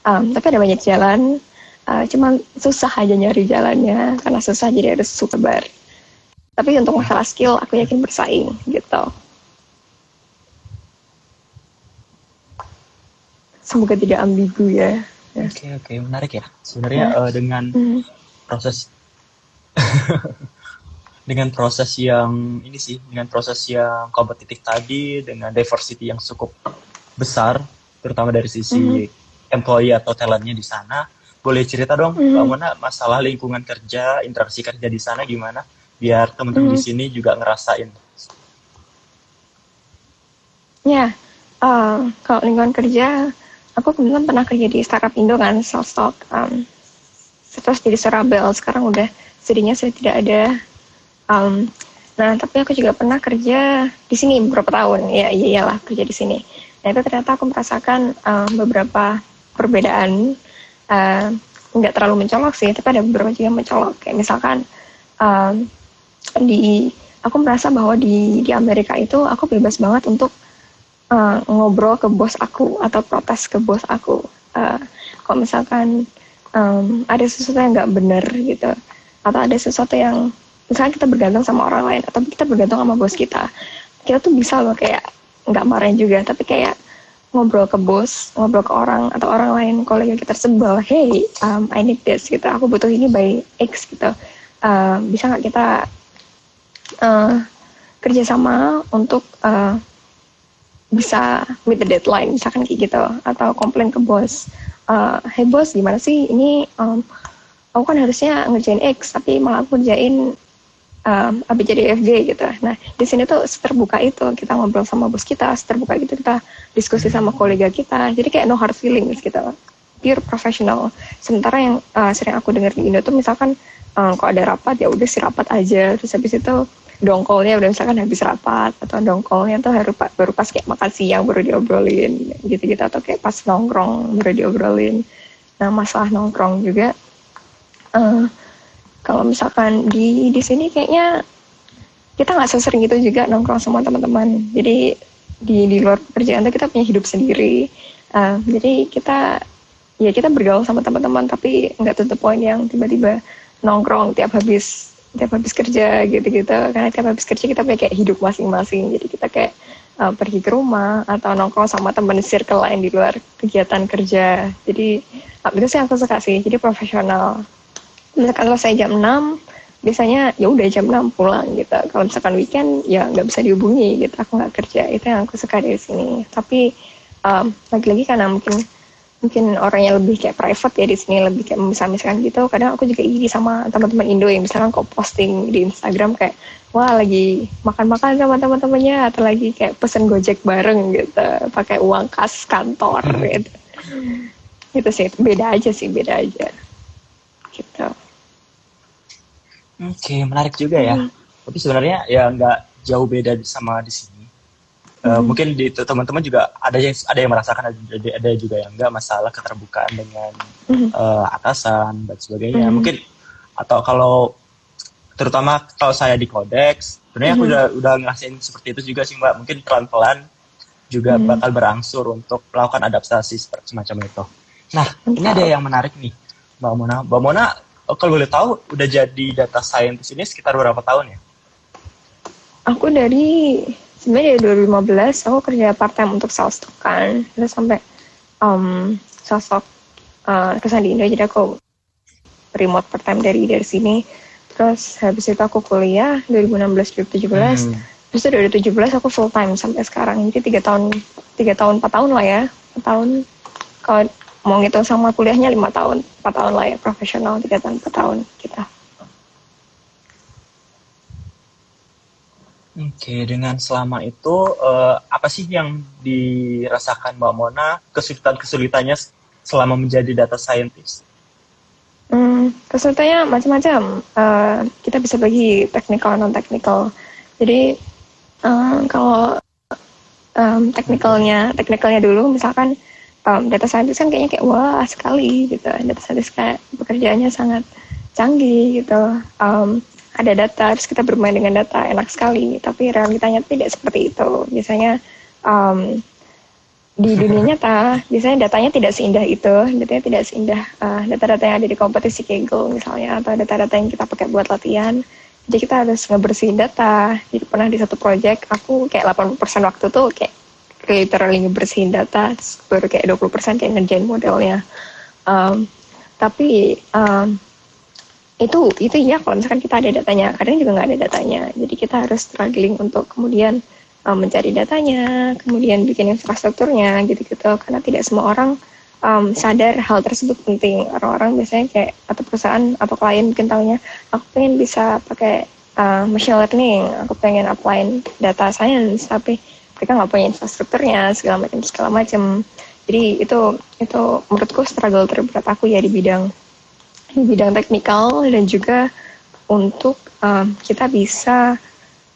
Um, tapi ada banyak jalan. Uh, cuman susah aja nyari jalannya karena susah jadi harus sabar tapi untuk masalah skill aku yakin bersaing gitu. Semoga tidak ambigu ya. Oke okay, oke. Okay. menarik ya. Sebenarnya uh, dengan hmm. proses dengan proses yang ini sih dengan proses yang kompetitif tadi dengan diversity yang cukup besar terutama dari sisi mm-hmm. employee atau talentnya di sana boleh cerita dong mm-hmm. bagaimana masalah lingkungan kerja interaksi kerja di sana gimana biar teman-teman hmm. di sini juga ngerasain. Ya, uh, kalau lingkungan kerja, aku kebetulan pernah kerja di startup Indo kan, Salstock. Um, terus jadi Serabel, sekarang udah sedihnya sudah tidak ada. Um, nah, tapi aku juga pernah kerja di sini beberapa tahun. Ya, iya iyalah kerja di sini. Nah, itu ternyata aku merasakan um, beberapa perbedaan. Uh, nggak terlalu mencolok sih, tapi ada beberapa juga mencolok. Kayak misalkan um, di aku merasa bahwa di di Amerika itu aku bebas banget untuk uh, ngobrol ke bos aku atau protes ke bos aku uh, kalau misalkan um, ada sesuatu yang nggak benar gitu atau ada sesuatu yang misalnya kita bergantung sama orang lain atau kita bergantung sama bos kita kita tuh bisa loh kayak nggak marahin juga tapi kayak ngobrol ke bos ngobrol ke orang atau orang lain kolega kita sebel hey um, I need this gitu aku butuh ini by X gitu. Uh, bisa nggak kita uh, kerjasama untuk uh, bisa meet the deadline misalkan kayak gitu atau komplain ke bos uh, hey bos gimana sih? Ini um, aku kan harusnya ngerjain X tapi malah aku ngerjain um, ABCDFG gitu. Nah di sini tuh terbuka itu kita ngobrol sama bos kita terbuka gitu kita diskusi sama kolega kita. Jadi kayak no hard feelings gitu pure professional. Sementara yang uh, sering aku dengar di Indo tuh misalkan um, kalau ada rapat ya udah si rapat aja. Terus habis itu dongkolnya udah misalkan habis rapat atau dongkolnya tuh baru, baru pas kayak makan siang baru diobrolin gitu-gitu. Atau kayak pas nongkrong baru diobrolin. Nah masalah nongkrong juga uh, kalau misalkan di di sini kayaknya kita nggak sesering itu juga nongkrong sama teman-teman. Jadi di di luar pekerjaan tuh kita punya hidup sendiri. Uh, jadi kita ya kita bergaul sama teman-teman tapi nggak tutup poin yang tiba-tiba nongkrong tiap habis tiap habis kerja gitu-gitu. Karena tiap habis kerja kita punya kayak hidup masing-masing. Jadi kita kayak uh, pergi ke rumah atau nongkrong sama teman circle lain di luar kegiatan kerja. Jadi uh, itu sih aku suka sih. Jadi profesional misalkan kalau saya jam 6 biasanya ya udah jam 6 pulang gitu. Kalau misalkan weekend ya nggak bisa dihubungi gitu. Aku nggak kerja. Itu yang aku suka dari sini. Tapi um, lagi-lagi karena mungkin mungkin orangnya lebih kayak private ya di sini lebih kayak misal-misalkan gitu kadang aku juga iri sama teman-teman Indo yang misalkan kok posting di Instagram kayak wah lagi makan-makan sama teman-temannya atau lagi kayak pesen gojek bareng gitu pakai uang kas kantor hmm. gitu. Gitu sih beda aja sih beda aja. Gitu oke menarik juga ya hmm. tapi sebenarnya ya nggak jauh beda sama di sini Uh, mungkin di teman-teman juga ada yang ada yang merasakan ada, ada juga yang enggak masalah keterbukaan dengan uh, atasan dan sebagainya. Mungkin atau kalau terutama kalau saya di Codex, sebenarnya aku udah udah ngasihin seperti itu juga sih Mbak. Mungkin pelan-pelan juga bakal berangsur untuk melakukan adaptasi seperti semacam itu. Nah, ini ada yang menarik nih, Mbak Mona. Mbak Mona, oh, kalau boleh tahu, udah jadi data scientist ini sekitar berapa tahun ya? Aku dari sebenarnya dari 2015 aku kerja part time untuk sales kan, terus sampai um, sosok uh, kesan di Indo, jadi aku remote part time dari dari sini. Terus habis itu aku kuliah 2016 2017. Hmm. Terus itu 2017 aku full time sampai sekarang. Jadi tiga tahun tiga tahun empat tahun lah ya. 4 tahun kalau mau ngitung sama kuliahnya lima tahun empat tahun lah ya profesional tiga tahun empat tahun kita Oke, dengan selama itu uh, apa sih yang dirasakan Mbak Mona kesulitan-kesulitannya selama menjadi data scientist? Hmm, kesulitannya macam-macam. Uh, kita bisa bagi teknikal non teknikal. Jadi uh, kalau um, teknikalnya, teknikalnya dulu, misalkan um, data scientist kan kayaknya kayak wah sekali gitu. Data scientist kayak pekerjaannya sangat canggih gitu. Um, ada data terus kita bermain dengan data enak sekali. Tapi realitanya tidak seperti itu. Biasanya um, di dunia nyata biasanya datanya tidak seindah itu. Datanya tidak seindah uh, data-data yang ada di kompetisi Kaggle misalnya atau data-data yang kita pakai buat latihan. Jadi kita harus ngebersihin data. Jadi pernah di satu project aku kayak 80% waktu tuh kayak literally ngebersihin data baru kayak 20% kayak ngerjain modelnya. Um, tapi um, itu itu ya kalau misalkan kita ada datanya. Kadang juga nggak ada datanya. Jadi kita harus struggling untuk kemudian um, mencari datanya kemudian bikin infrastrukturnya gitu gitu. Karena tidak semua orang um, sadar hal tersebut penting. Orang-orang biasanya kayak atau perusahaan atau klien mungkin tahunya aku pengen bisa pakai uh, machine learning. Aku pengen apply data science. Tapi mereka nggak punya infrastrukturnya segala macam segala macam jadi itu itu menurutku struggle terberat aku ya di bidang di bidang teknikal dan juga untuk um, kita bisa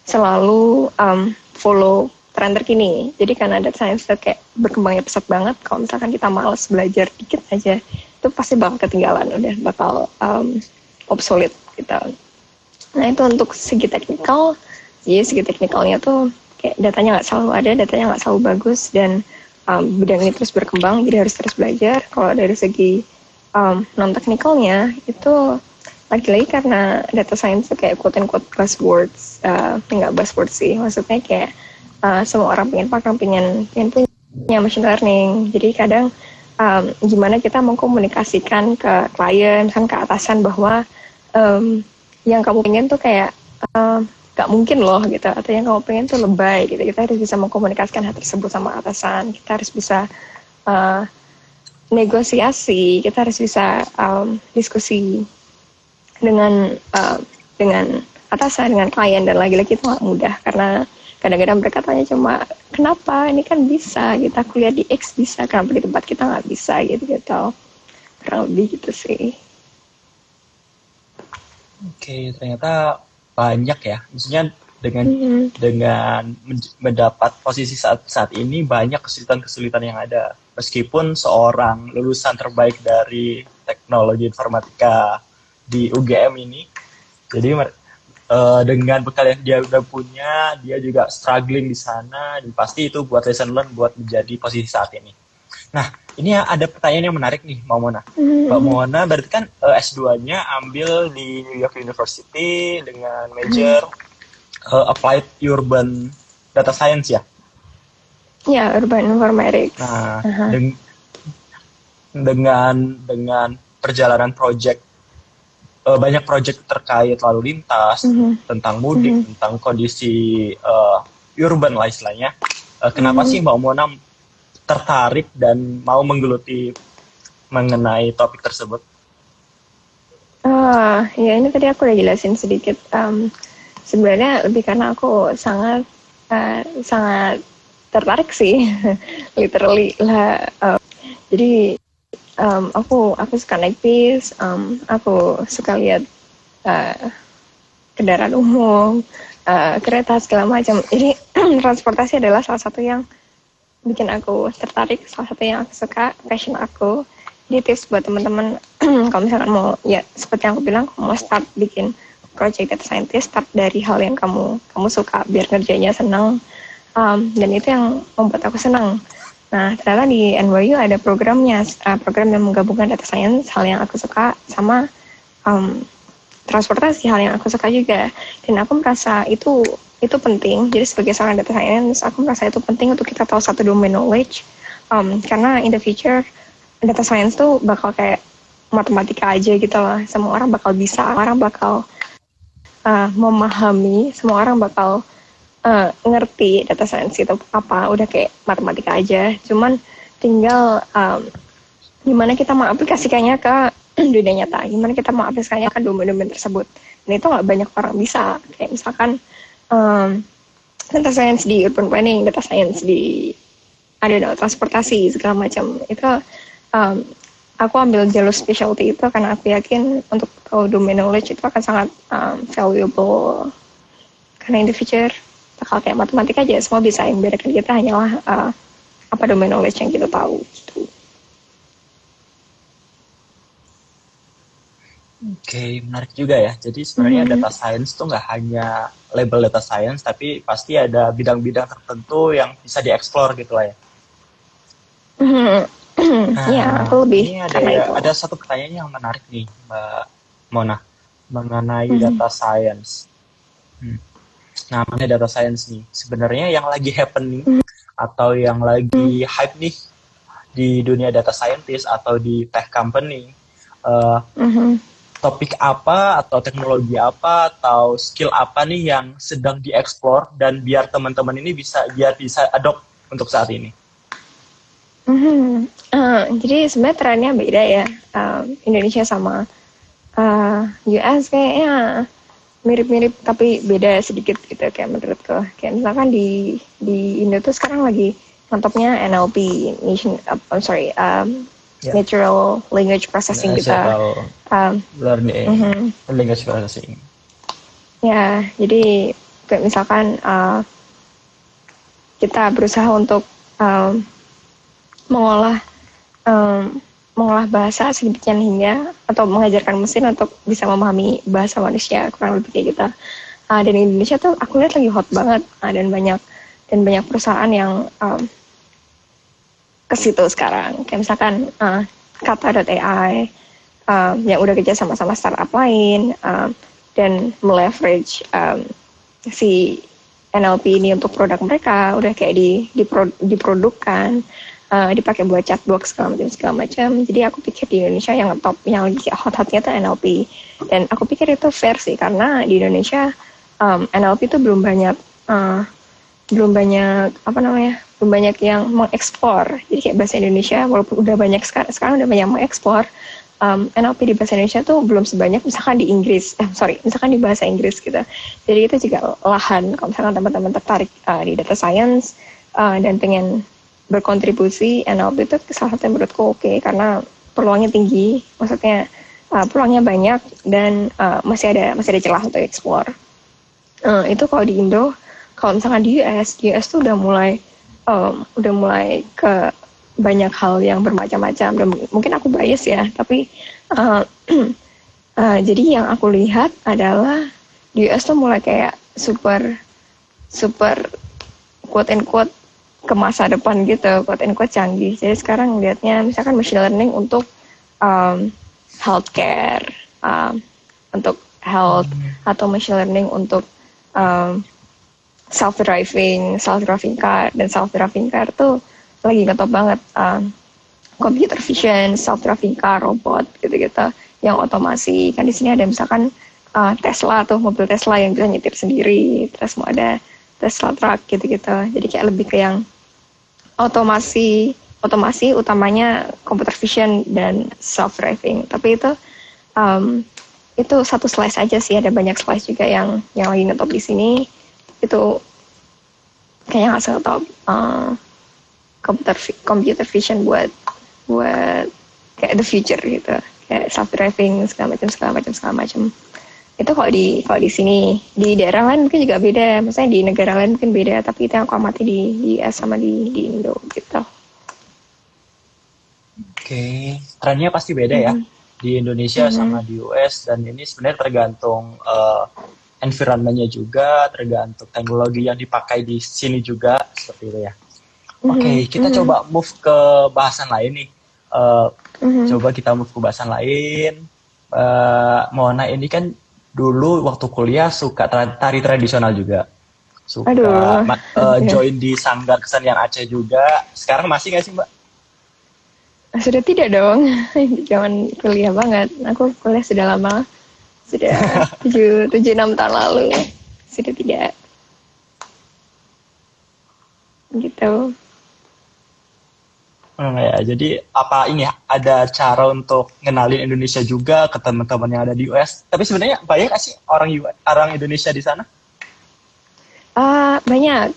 selalu um, follow tren terkini. Jadi karena data science kayak berkembangnya pesat banget, kalau misalkan kita males belajar dikit aja, itu pasti bakal ketinggalan, udah bakal um, obsolete gitu. Nah itu untuk segi teknikal, jadi segi teknikalnya tuh kayak datanya nggak selalu ada, datanya nggak selalu bagus dan um, bidang ini terus berkembang, jadi harus terus belajar. Kalau dari segi um, non teknikalnya itu lagi-lagi karena data science itu kayak quote and quote buzzwords, uh, nggak buzzwords sih, maksudnya kayak uh, semua orang pengen pakai, pengen pengen punya machine learning. Jadi kadang um, gimana kita mengkomunikasikan ke klien, kan ke atasan bahwa um, yang kamu pengen tuh kayak um, gak mungkin loh gitu. Atau yang kamu pengen tuh lebay gitu. Kita harus bisa mengkomunikasikan hal tersebut sama atasan. Kita harus bisa uh, negosiasi. Kita harus bisa um, diskusi dengan uh, dengan atasan dengan klien dan lagi-lagi itu gak mudah. Karena kadang-kadang mereka tanya cuma kenapa? Ini kan bisa kita kuliah di X bisa. Kenapa di tempat kita nggak bisa? Gitu gitu. Kurang lebih gitu sih. Oke, ternyata banyak ya. Maksudnya dengan mm-hmm. dengan mendapat posisi saat saat ini banyak kesulitan-kesulitan yang ada. Meskipun seorang lulusan terbaik dari teknologi informatika di UGM ini jadi uh, dengan bekal yang dia udah punya dia juga struggling di sana dan pasti itu buat lesson learn buat menjadi posisi saat ini. Nah ini ada pertanyaan yang menarik nih Mbak Mona. Mm-hmm. Mbak Mona berarti kan uh, eh, S2-nya ambil di New York University dengan major uh, Applied Urban Data Science ya? Ya, Urban Informatics. Nah, uh-huh. deng- dengan dengan perjalanan project uh, banyak project terkait lalu lintas, mm-hmm. tentang mudik, mm-hmm. tentang kondisi uh, urban lah istilahnya. Uh, kenapa mm-hmm. sih Mbak Mona tertarik dan mau menggeluti mengenai topik tersebut? Ah, ya ini tadi aku udah jelasin sedikit. Um, sebenarnya lebih karena aku sangat uh, sangat tertarik sih, literally lah. Uh, jadi um, aku aku suka naik bis um, aku suka lihat uh, kendaraan umum uh, kereta segala macam jadi transportasi adalah salah satu yang bikin aku tertarik salah satu yang aku suka passion aku jadi tips buat teman-teman. Kalau misalkan mau ya seperti yang aku bilang mau start bikin project data scientist start dari hal yang kamu kamu suka biar kerjanya senang. Um, dan itu yang membuat aku senang. Nah ternyata di NYU ada programnya uh, program yang menggabungkan data science hal yang aku suka sama um, transportasi hal yang aku suka juga. Dan aku merasa itu itu penting. Jadi sebagai seorang data science aku merasa itu penting untuk kita tahu satu domain knowledge. Um, karena in the future data science tuh bakal kayak matematika aja gitu lah. Semua orang bakal bisa orang bakal uh, memahami semua orang bakal uh, ngerti data science itu apa. Udah kayak matematika aja. Cuman tinggal um, gimana kita mau aplikasikannya ke dunia nyata. Gimana kita mau aplikasikannya ke domain-domain tersebut. Dan itu nggak banyak orang bisa. Kayak misalkan um, data science di urban planning data science di ada transportasi segala macam. Itu um, aku ambil jalur specialty itu karena aku yakin untuk tahu domain knowledge itu akan sangat um, valuable. Karena in the future bakal kayak matematika aja. Semua bisa yang kita hanyalah uh, apa domain knowledge yang kita tahu gitu. Okay, menarik juga ya. Jadi sebenarnya mm -hmm. data science tuh nggak hanya label data science, tapi pasti ada bidang-bidang tertentu yang bisa dieksplor gitu lah ya. Mm -hmm. Nah, ya, aku lebih ini ada itu. ada satu pertanyaan yang menarik nih, Mbak Mona, mengenai hmm. data science. Hmm. Nah, mengenai data science nih, sebenarnya yang lagi happening hmm. atau yang lagi hmm. hype nih di dunia data scientist atau di tech company, uh, hmm. Topik apa atau teknologi apa atau skill apa nih yang sedang dieksplor dan biar teman-teman ini bisa biar bisa adopt untuk saat ini? Hmm, uh, jadi sebenarnya trennya beda ya. Uh, Indonesia sama uh, eh, US kayaknya mirip-mirip tapi beda sedikit gitu kayak menurutku. Kayak misalkan di di Indo tuh sekarang lagi mantapnya NLP nation uh, I'm sorry um, yeah. natural language processing kita um, learning uh -huh. language processing ya jadi kayak misalkan uh, kita berusaha untuk um, mengolah um, mengolah bahasa sedemikian hingga atau mengajarkan mesin untuk bisa memahami bahasa manusia kurang lebih kayak gitu. Uh, dan Indonesia tuh aku lihat lagi hot banget uh, dan banyak dan banyak perusahaan yang um, ke situ sekarang. Kayak misalkan uh, kata.ai um, yang udah kerja sama-sama startup lain um, dan meleverage um, si NLP ini untuk produk mereka udah kayak di, dipro, diprodukkan uh, dipakai buat chatbox segala macam segala macam jadi aku pikir di Indonesia yang top yang lagi hot-hotnya itu NLP dan aku pikir itu fair sih karena di Indonesia um, NLP itu belum banyak uh, belum banyak apa namanya banyak yang mengekspor jadi kayak bahasa Indonesia walaupun udah banyak sekarang sekarang udah banyak mengekspor um, NLP di bahasa Indonesia tuh belum sebanyak misalkan di Inggris eh sorry misalkan di bahasa Inggris gitu. Jadi itu juga lahan kalau misalkan teman-teman tertarik uh, di data science uh, dan pengen berkontribusi NLP itu salah satu yang menurutku oke okay, karena peluangnya tinggi maksudnya uh, peluangnya banyak dan uh, masih ada masih ada celah untuk ekspor uh, itu kalau di Indo kalau misalkan di US di US tuh udah mulai um, udah mulai ke banyak hal yang bermacam-macam dan mungkin aku bias ya tapi uh, uh, jadi yang aku lihat adalah di US tuh mulai kayak super super quote and quote ke masa depan gitu, quote and quote canggih. Jadi sekarang lihatnya misalkan machine learning untuk um, healthcare, um, untuk health hmm. atau machine learning untuk um, self driving, self driving car dan self driving car tuh lagi ngetop banget. Um, computer vision, self driving car, robot gitu-gitu yang otomasi. Kan di sini ada misalkan uh, Tesla tuh mobil Tesla yang bisa nyetir sendiri, terus mau ada Tesla truck gitu-gitu. Jadi kayak lebih ke yang otomasi otomasi utamanya computer vision dan self driving. Tapi itu um, itu satu slice aja sih. Ada banyak slice juga yang yang lagi ngetop di sini. Itu kayaknya nggak setop uh, computer computer vision buat buat kayak the future gitu kayak self driving segala macam segala macam segala macam itu kalau di kalau di sini di daerah lain mungkin juga beda misalnya di negara lain mungkin beda tapi itu yang aku amati di di US sama di di Indo gitu oke okay. trennya pasti beda mm -hmm. ya mm-hmm. di Indonesia mm -hmm. sama di US dan ini sebenarnya tergantung uh, environmentnya juga tergantung teknologi yang dipakai di sini juga seperti itu ya. Oke okay, mm -hmm. kita mm -hmm. coba move ke bahasan lain nih. Uh, mm -hmm. coba kita move ke bahasan lain. Uh, Mona ini kan dulu waktu kuliah suka tari tradisional juga. Suka Aduh. Uh, join di sanggar kesenian Aceh juga. Sekarang masih nggak sih mbak? Sudah tidak dong. Zaman kuliah banget. Aku kuliah sudah lama sudah tujuh tujuh enam tahun lalu sudah tidak gitu Hmm, ya, jadi apa ini ada cara untuk ngenalin Indonesia juga ke teman-teman yang ada di US? Tapi sebenarnya banyak sih orang US, orang Indonesia di sana? Uh, banyak.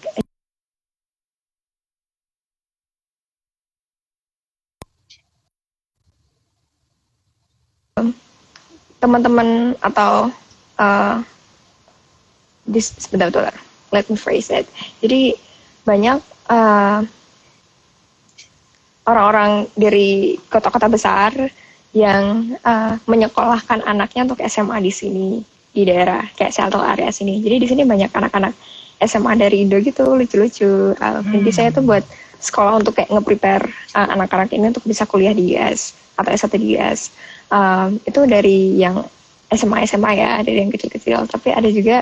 Teman-teman atau uh, this sebentar, let me phrase it. Jadi banyak uh, orang-orang dari kota-kota besar yang uh, menyekolahkan anaknya untuk SMA di sini di daerah kayak Seattle area sini. Jadi di sini banyak anak-anak SMA dari Indo gitu lucu-lucu. Uh, hmm. saya tuh buat sekolah untuk kayak nge-prepare uh, anak-anak ini untuk bisa kuliah di US atau S1 di US. Uh, itu dari yang SMA SMA ya, dari yang kecil-kecil. Tapi ada juga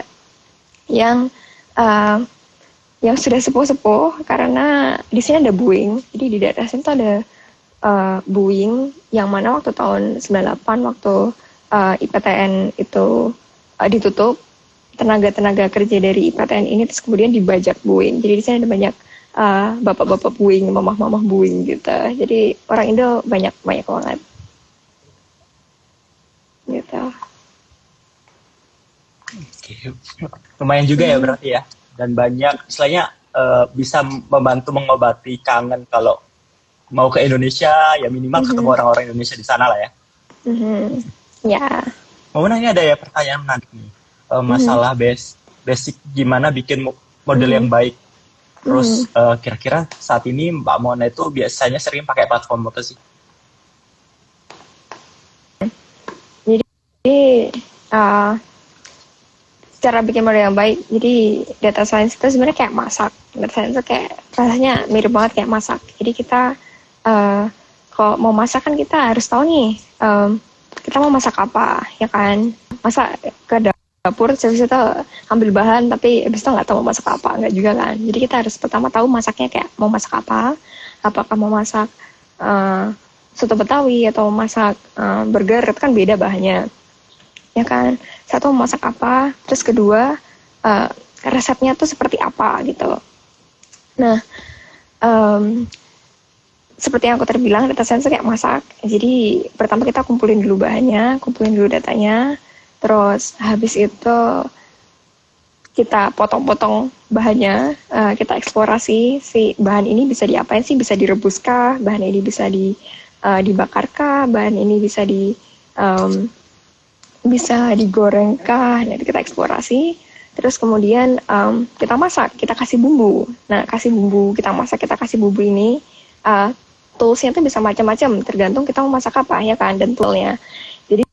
yang uh, yang sudah sepuh-sepuh karena di sini ada Boeing. Jadi di daerah sini tuh ada uh, Boeing yang mana waktu tahun 98 waktu uh, eh, IPTN itu uh, ditutup tenaga-tenaga kerja dari IPTN ini terus kemudian dibajak Boeing. Jadi di sini ada banyak uh, bapak-bapak Boeing, mamah-mamah Boeing gitu. Jadi orang Indo banyak banyak banget. Gitu. Oke, lumayan juga ya berarti ya dan banyak istilahnya uh, bisa membantu mengobati kangen kalau mau ke Indonesia ya minimal mm -hmm. ketemu orang-orang Indonesia di sana lah ya. Mm -hmm. Ya. Mau nanya ada ya pertanyaan menarik nih uh, masalah mm -hmm. base basic gimana bikin model mm -hmm. yang baik. Terus mm-hmm. uh, kira-kira saat ini Mbak Mona itu biasanya sering pakai platform apa sih? Jadi uh, cara bikin model yang baik jadi data science itu sebenarnya kayak masak. Data science itu kayak rasanya mirip banget kayak masak. Jadi kita uh, kalau mau masak kan kita harus tahu nih um, kita mau masak apa ya kan? Masa ke dapur habis itu ambil bahan tapi habis itu nggak tahu mau masak apa nggak juga kan? Jadi kita harus pertama tahu masaknya kayak mau masak apa apakah mau masak uh, soto betawi atau masak uh, burger itu kan beda bahannya ya kan? Satu mau masak apa? Terus kedua uh, resepnya tuh seperti apa gitu nah um, seperti yang aku terbilang data science kayak masak. Jadi pertama kita kumpulin dulu bahannya kumpulin dulu datanya. Terus habis itu kita potong-potong bahannya uh, kita eksplorasi si bahan ini bisa diapain sih? Bisa direbuskah bahan ini bisa di uh, dibakarkah bahan ini bisa di um, bisa digoreng kah nanti kita eksplorasi. Terus kemudian um, kita masak kita kasih bumbu. Nah kasih bumbu kita masak kita kasih bumbu ini uh, toolsnya tuh bisa macam-macam tergantung kita mau masak apa ya kan dan toolnya. Jadi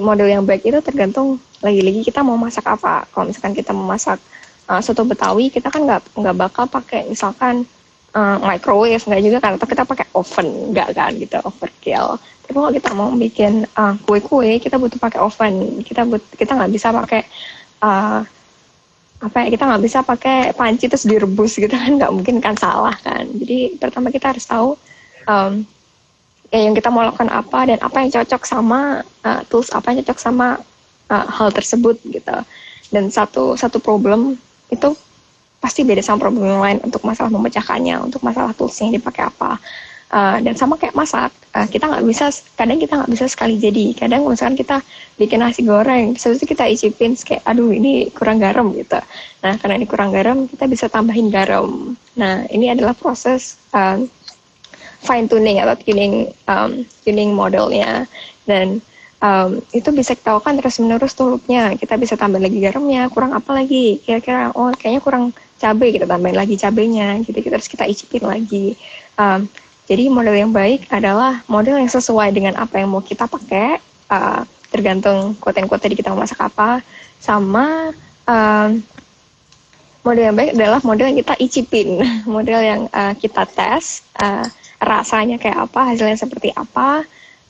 model yang baik itu tergantung lagi-lagi kita mau masak apa. Kalau misalkan kita mau masak uh, soto betawi kita kan nggak nggak bakal pakai misalkan uh, microwave nggak juga kan? Atau kita pakai oven nggak kan? Gitu overkill. Tapi kalau kita mau bikin uh, kue-kue kita butuh pakai oven. Kita but kita nggak bisa pakai uh, apa ya kita nggak bisa pakai panci terus direbus gitu kan? Nggak mungkin kan salah kan? Jadi pertama kita harus tahu um, ya yang kita mau lakukan apa dan apa yang cocok sama uh, tools apa yang cocok sama uh, hal tersebut gitu. Dan satu satu problem itu pasti beda sama problem yang lain untuk masalah memecahkannya, untuk masalah tools yang dipakai apa. Uh, dan sama kayak masak, uh, kita nggak bisa, kadang kita nggak bisa sekali jadi. Kadang misalkan kita bikin nasi goreng, terus kita icipin kayak, aduh ini kurang garam gitu. Nah karena ini kurang garam, kita bisa tambahin garam. Nah ini adalah proses uh, fine tuning atau tuning um, tuning modelnya dan um, itu bisa kita lakukan terus menerus tuh loopnya kita bisa tambah lagi garamnya kurang apa lagi kira-kira oh kayaknya kurang cabai kita tambahin lagi cabenya gitu kita terus kita icipin lagi. Um, jadi model yang baik adalah model yang sesuai dengan apa yang mau kita pakai uh, tergantung quote-quote tadi kita mau masak apa. Sama um, model yang baik adalah model yang kita icipin, model yang uh, kita tes, uh, rasanya kayak apa, hasilnya seperti apa,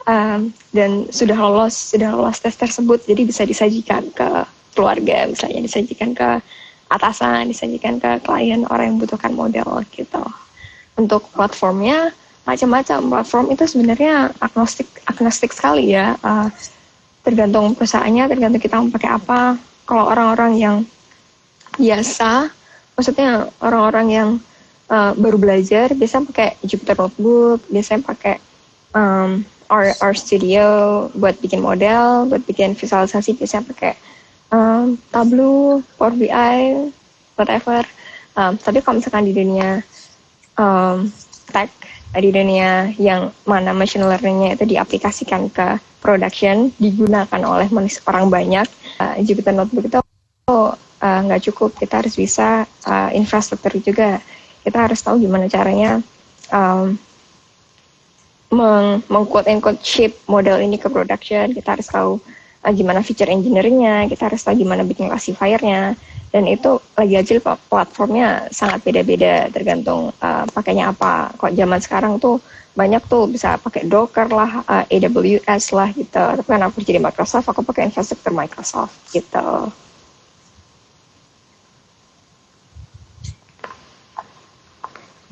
um, dan sudah lolos, sudah lolos tes tersebut, jadi bisa disajikan ke keluarga, misalnya disajikan ke atasan, disajikan ke klien orang yang membutuhkan model gitu. Untuk platformnya macam-macam platform itu sebenarnya agnostik agnostik sekali ya, uh, tergantung perusahaannya, tergantung kita mau pakai apa. Kalau orang-orang yang biasa maksudnya orang-orang yang uh, baru belajar biasa pakai Jupyter Notebook biasanya pakai um, R, R Studio buat bikin model buat bikin visualisasi biasanya pakai um, Tableau Power BI whatever. Um, tapi kalau misalkan di dunia um, tech di dunia yang mana machine learningnya itu diaplikasikan ke production digunakan oleh orang banyak uh, Jupyter Notebook itu Eh, nggak uh, cukup. Kita harus bisa uh, infrastruktur juga. Kita harus tahu gimana caranya um, meng, meng ship model ini ke production. Kita harus tahu uh, gimana feature engineeringnya kita harus tahu gimana bikin classifiernya dan itu lagi aja platformnya sangat beda-beda tergantung uh, pakainya apa kok zaman sekarang tuh banyak tuh bisa pakai Docker lah, uh, AWS lah gitu. Tapi kan aku jadi Microsoft, aku pakai infrastruktur Microsoft gitu.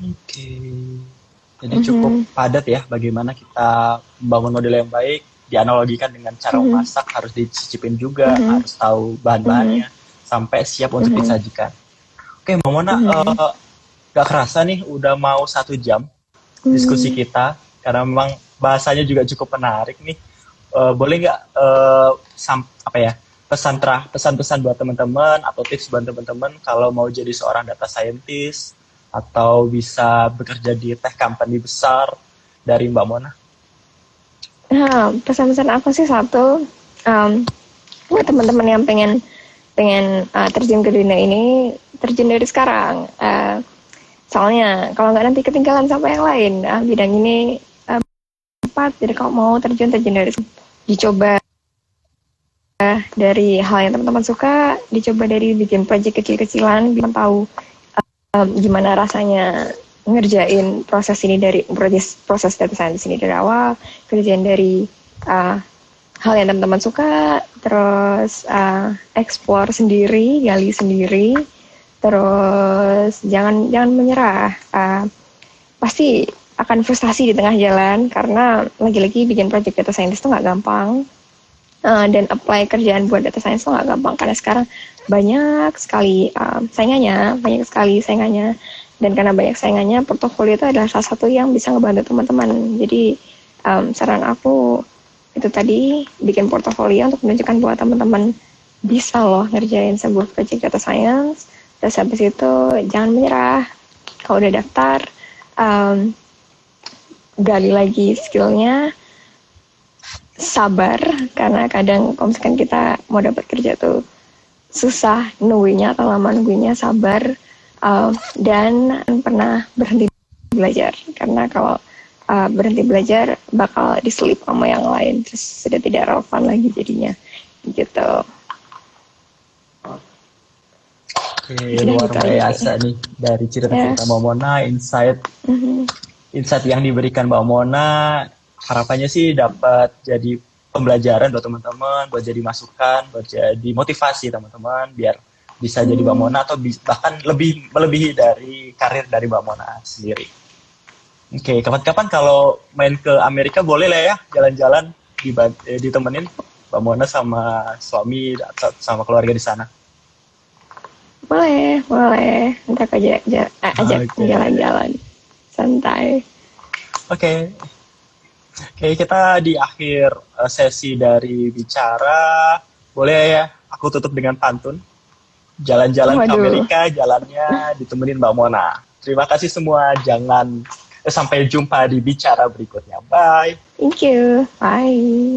Oke. Jadi mm-hmm. cukup padat ya bagaimana kita membangun model yang baik dianalogikan dengan cara mm-hmm. memasak harus dicicipin juga, mm-hmm. harus tahu bahan-bahannya mm-hmm. sampai siap untuk mm-hmm. disajikan. Oke, Mbak Mona, mm-hmm. uh, gak kerasa nih udah mau satu jam mm-hmm. diskusi kita karena memang bahasanya juga cukup menarik nih. Uh, boleh nggak uh, sam apa ya pesan terah pesan-pesan buat teman-teman atau tips buat teman-teman kalau mau jadi seorang data scientist atau bisa bekerja di tech company besar dari Mbak Mona? Nah, pesan-pesan apa sih satu um, buat teman-teman yang pengen pengen uh, terjun ke dunia ini terjun dari sekarang. Uh, soalnya kalau nggak nanti ketinggalan sama yang lain. Uh, bidang ini uh, empat, jadi kalau mau terjun terjun dari dicoba uh, dari hal yang teman-teman suka, dicoba dari bikin project kecil-kecilan, biar tahu um, gimana rasanya ngerjain proses ini dari proses proses data science ini dari awal kerjaan dari uh, hal yang teman-teman suka terus uh, explore sendiri gali sendiri terus jangan jangan menyerah uh, pasti akan frustasi di tengah jalan karena lagi-lagi bikin project data scientist itu nggak gampang uh, dan apply kerjaan buat data science itu nggak gampang karena sekarang banyak sekali um, saingannya, banyak sekali saingannya. Dan karena banyak saingannya, portofolio itu adalah salah satu yang bisa ngebantu teman-teman. Jadi um, saran aku itu tadi bikin portofolio untuk menunjukkan bahwa teman-teman bisa loh ngerjain sebuah project data science. Terus habis itu jangan menyerah. Kalau udah daftar, um, gali lagi skillnya, sabar karena kadang kalau misalkan kita mau dapat kerja tuh susah nunggunya atau lama nunggunya sabar uh, dan pernah berhenti belajar karena kalau uh, berhenti belajar bakal diselip sama yang lain terus sudah tidak relevan lagi jadinya gitu. Oke, luar gitu biasa nih dari cerita-cerita yeah. Mbak Mona, insight mm-hmm. insight yang diberikan Mbak Mona, harapannya sih dapat jadi pembelajaran buat teman-teman, buat jadi masukan, buat jadi motivasi teman-teman biar bisa hmm. jadi Mbak Mona atau bahkan lebih melebihi dari karir dari Mbak Mona sendiri. Oke, okay, kapan-kapan kalau main ke Amerika boleh lah ya jalan-jalan di eh, ditemenin Mbak Mona sama suami atau sama keluarga di sana. Boleh, boleh. Nanti aku ajak, ajak okay. jalan-jalan. Santai. Oke, okay. Oke, kita di akhir uh, sesi dari bicara. Boleh ya, aku tutup dengan pantun. Jalan-jalan ke Amerika, jalannya ditemenin Mbak Mona. Terima kasih semua. Jangan Sampai jumpa di bicara berikutnya. Bye. Thank you. Bye.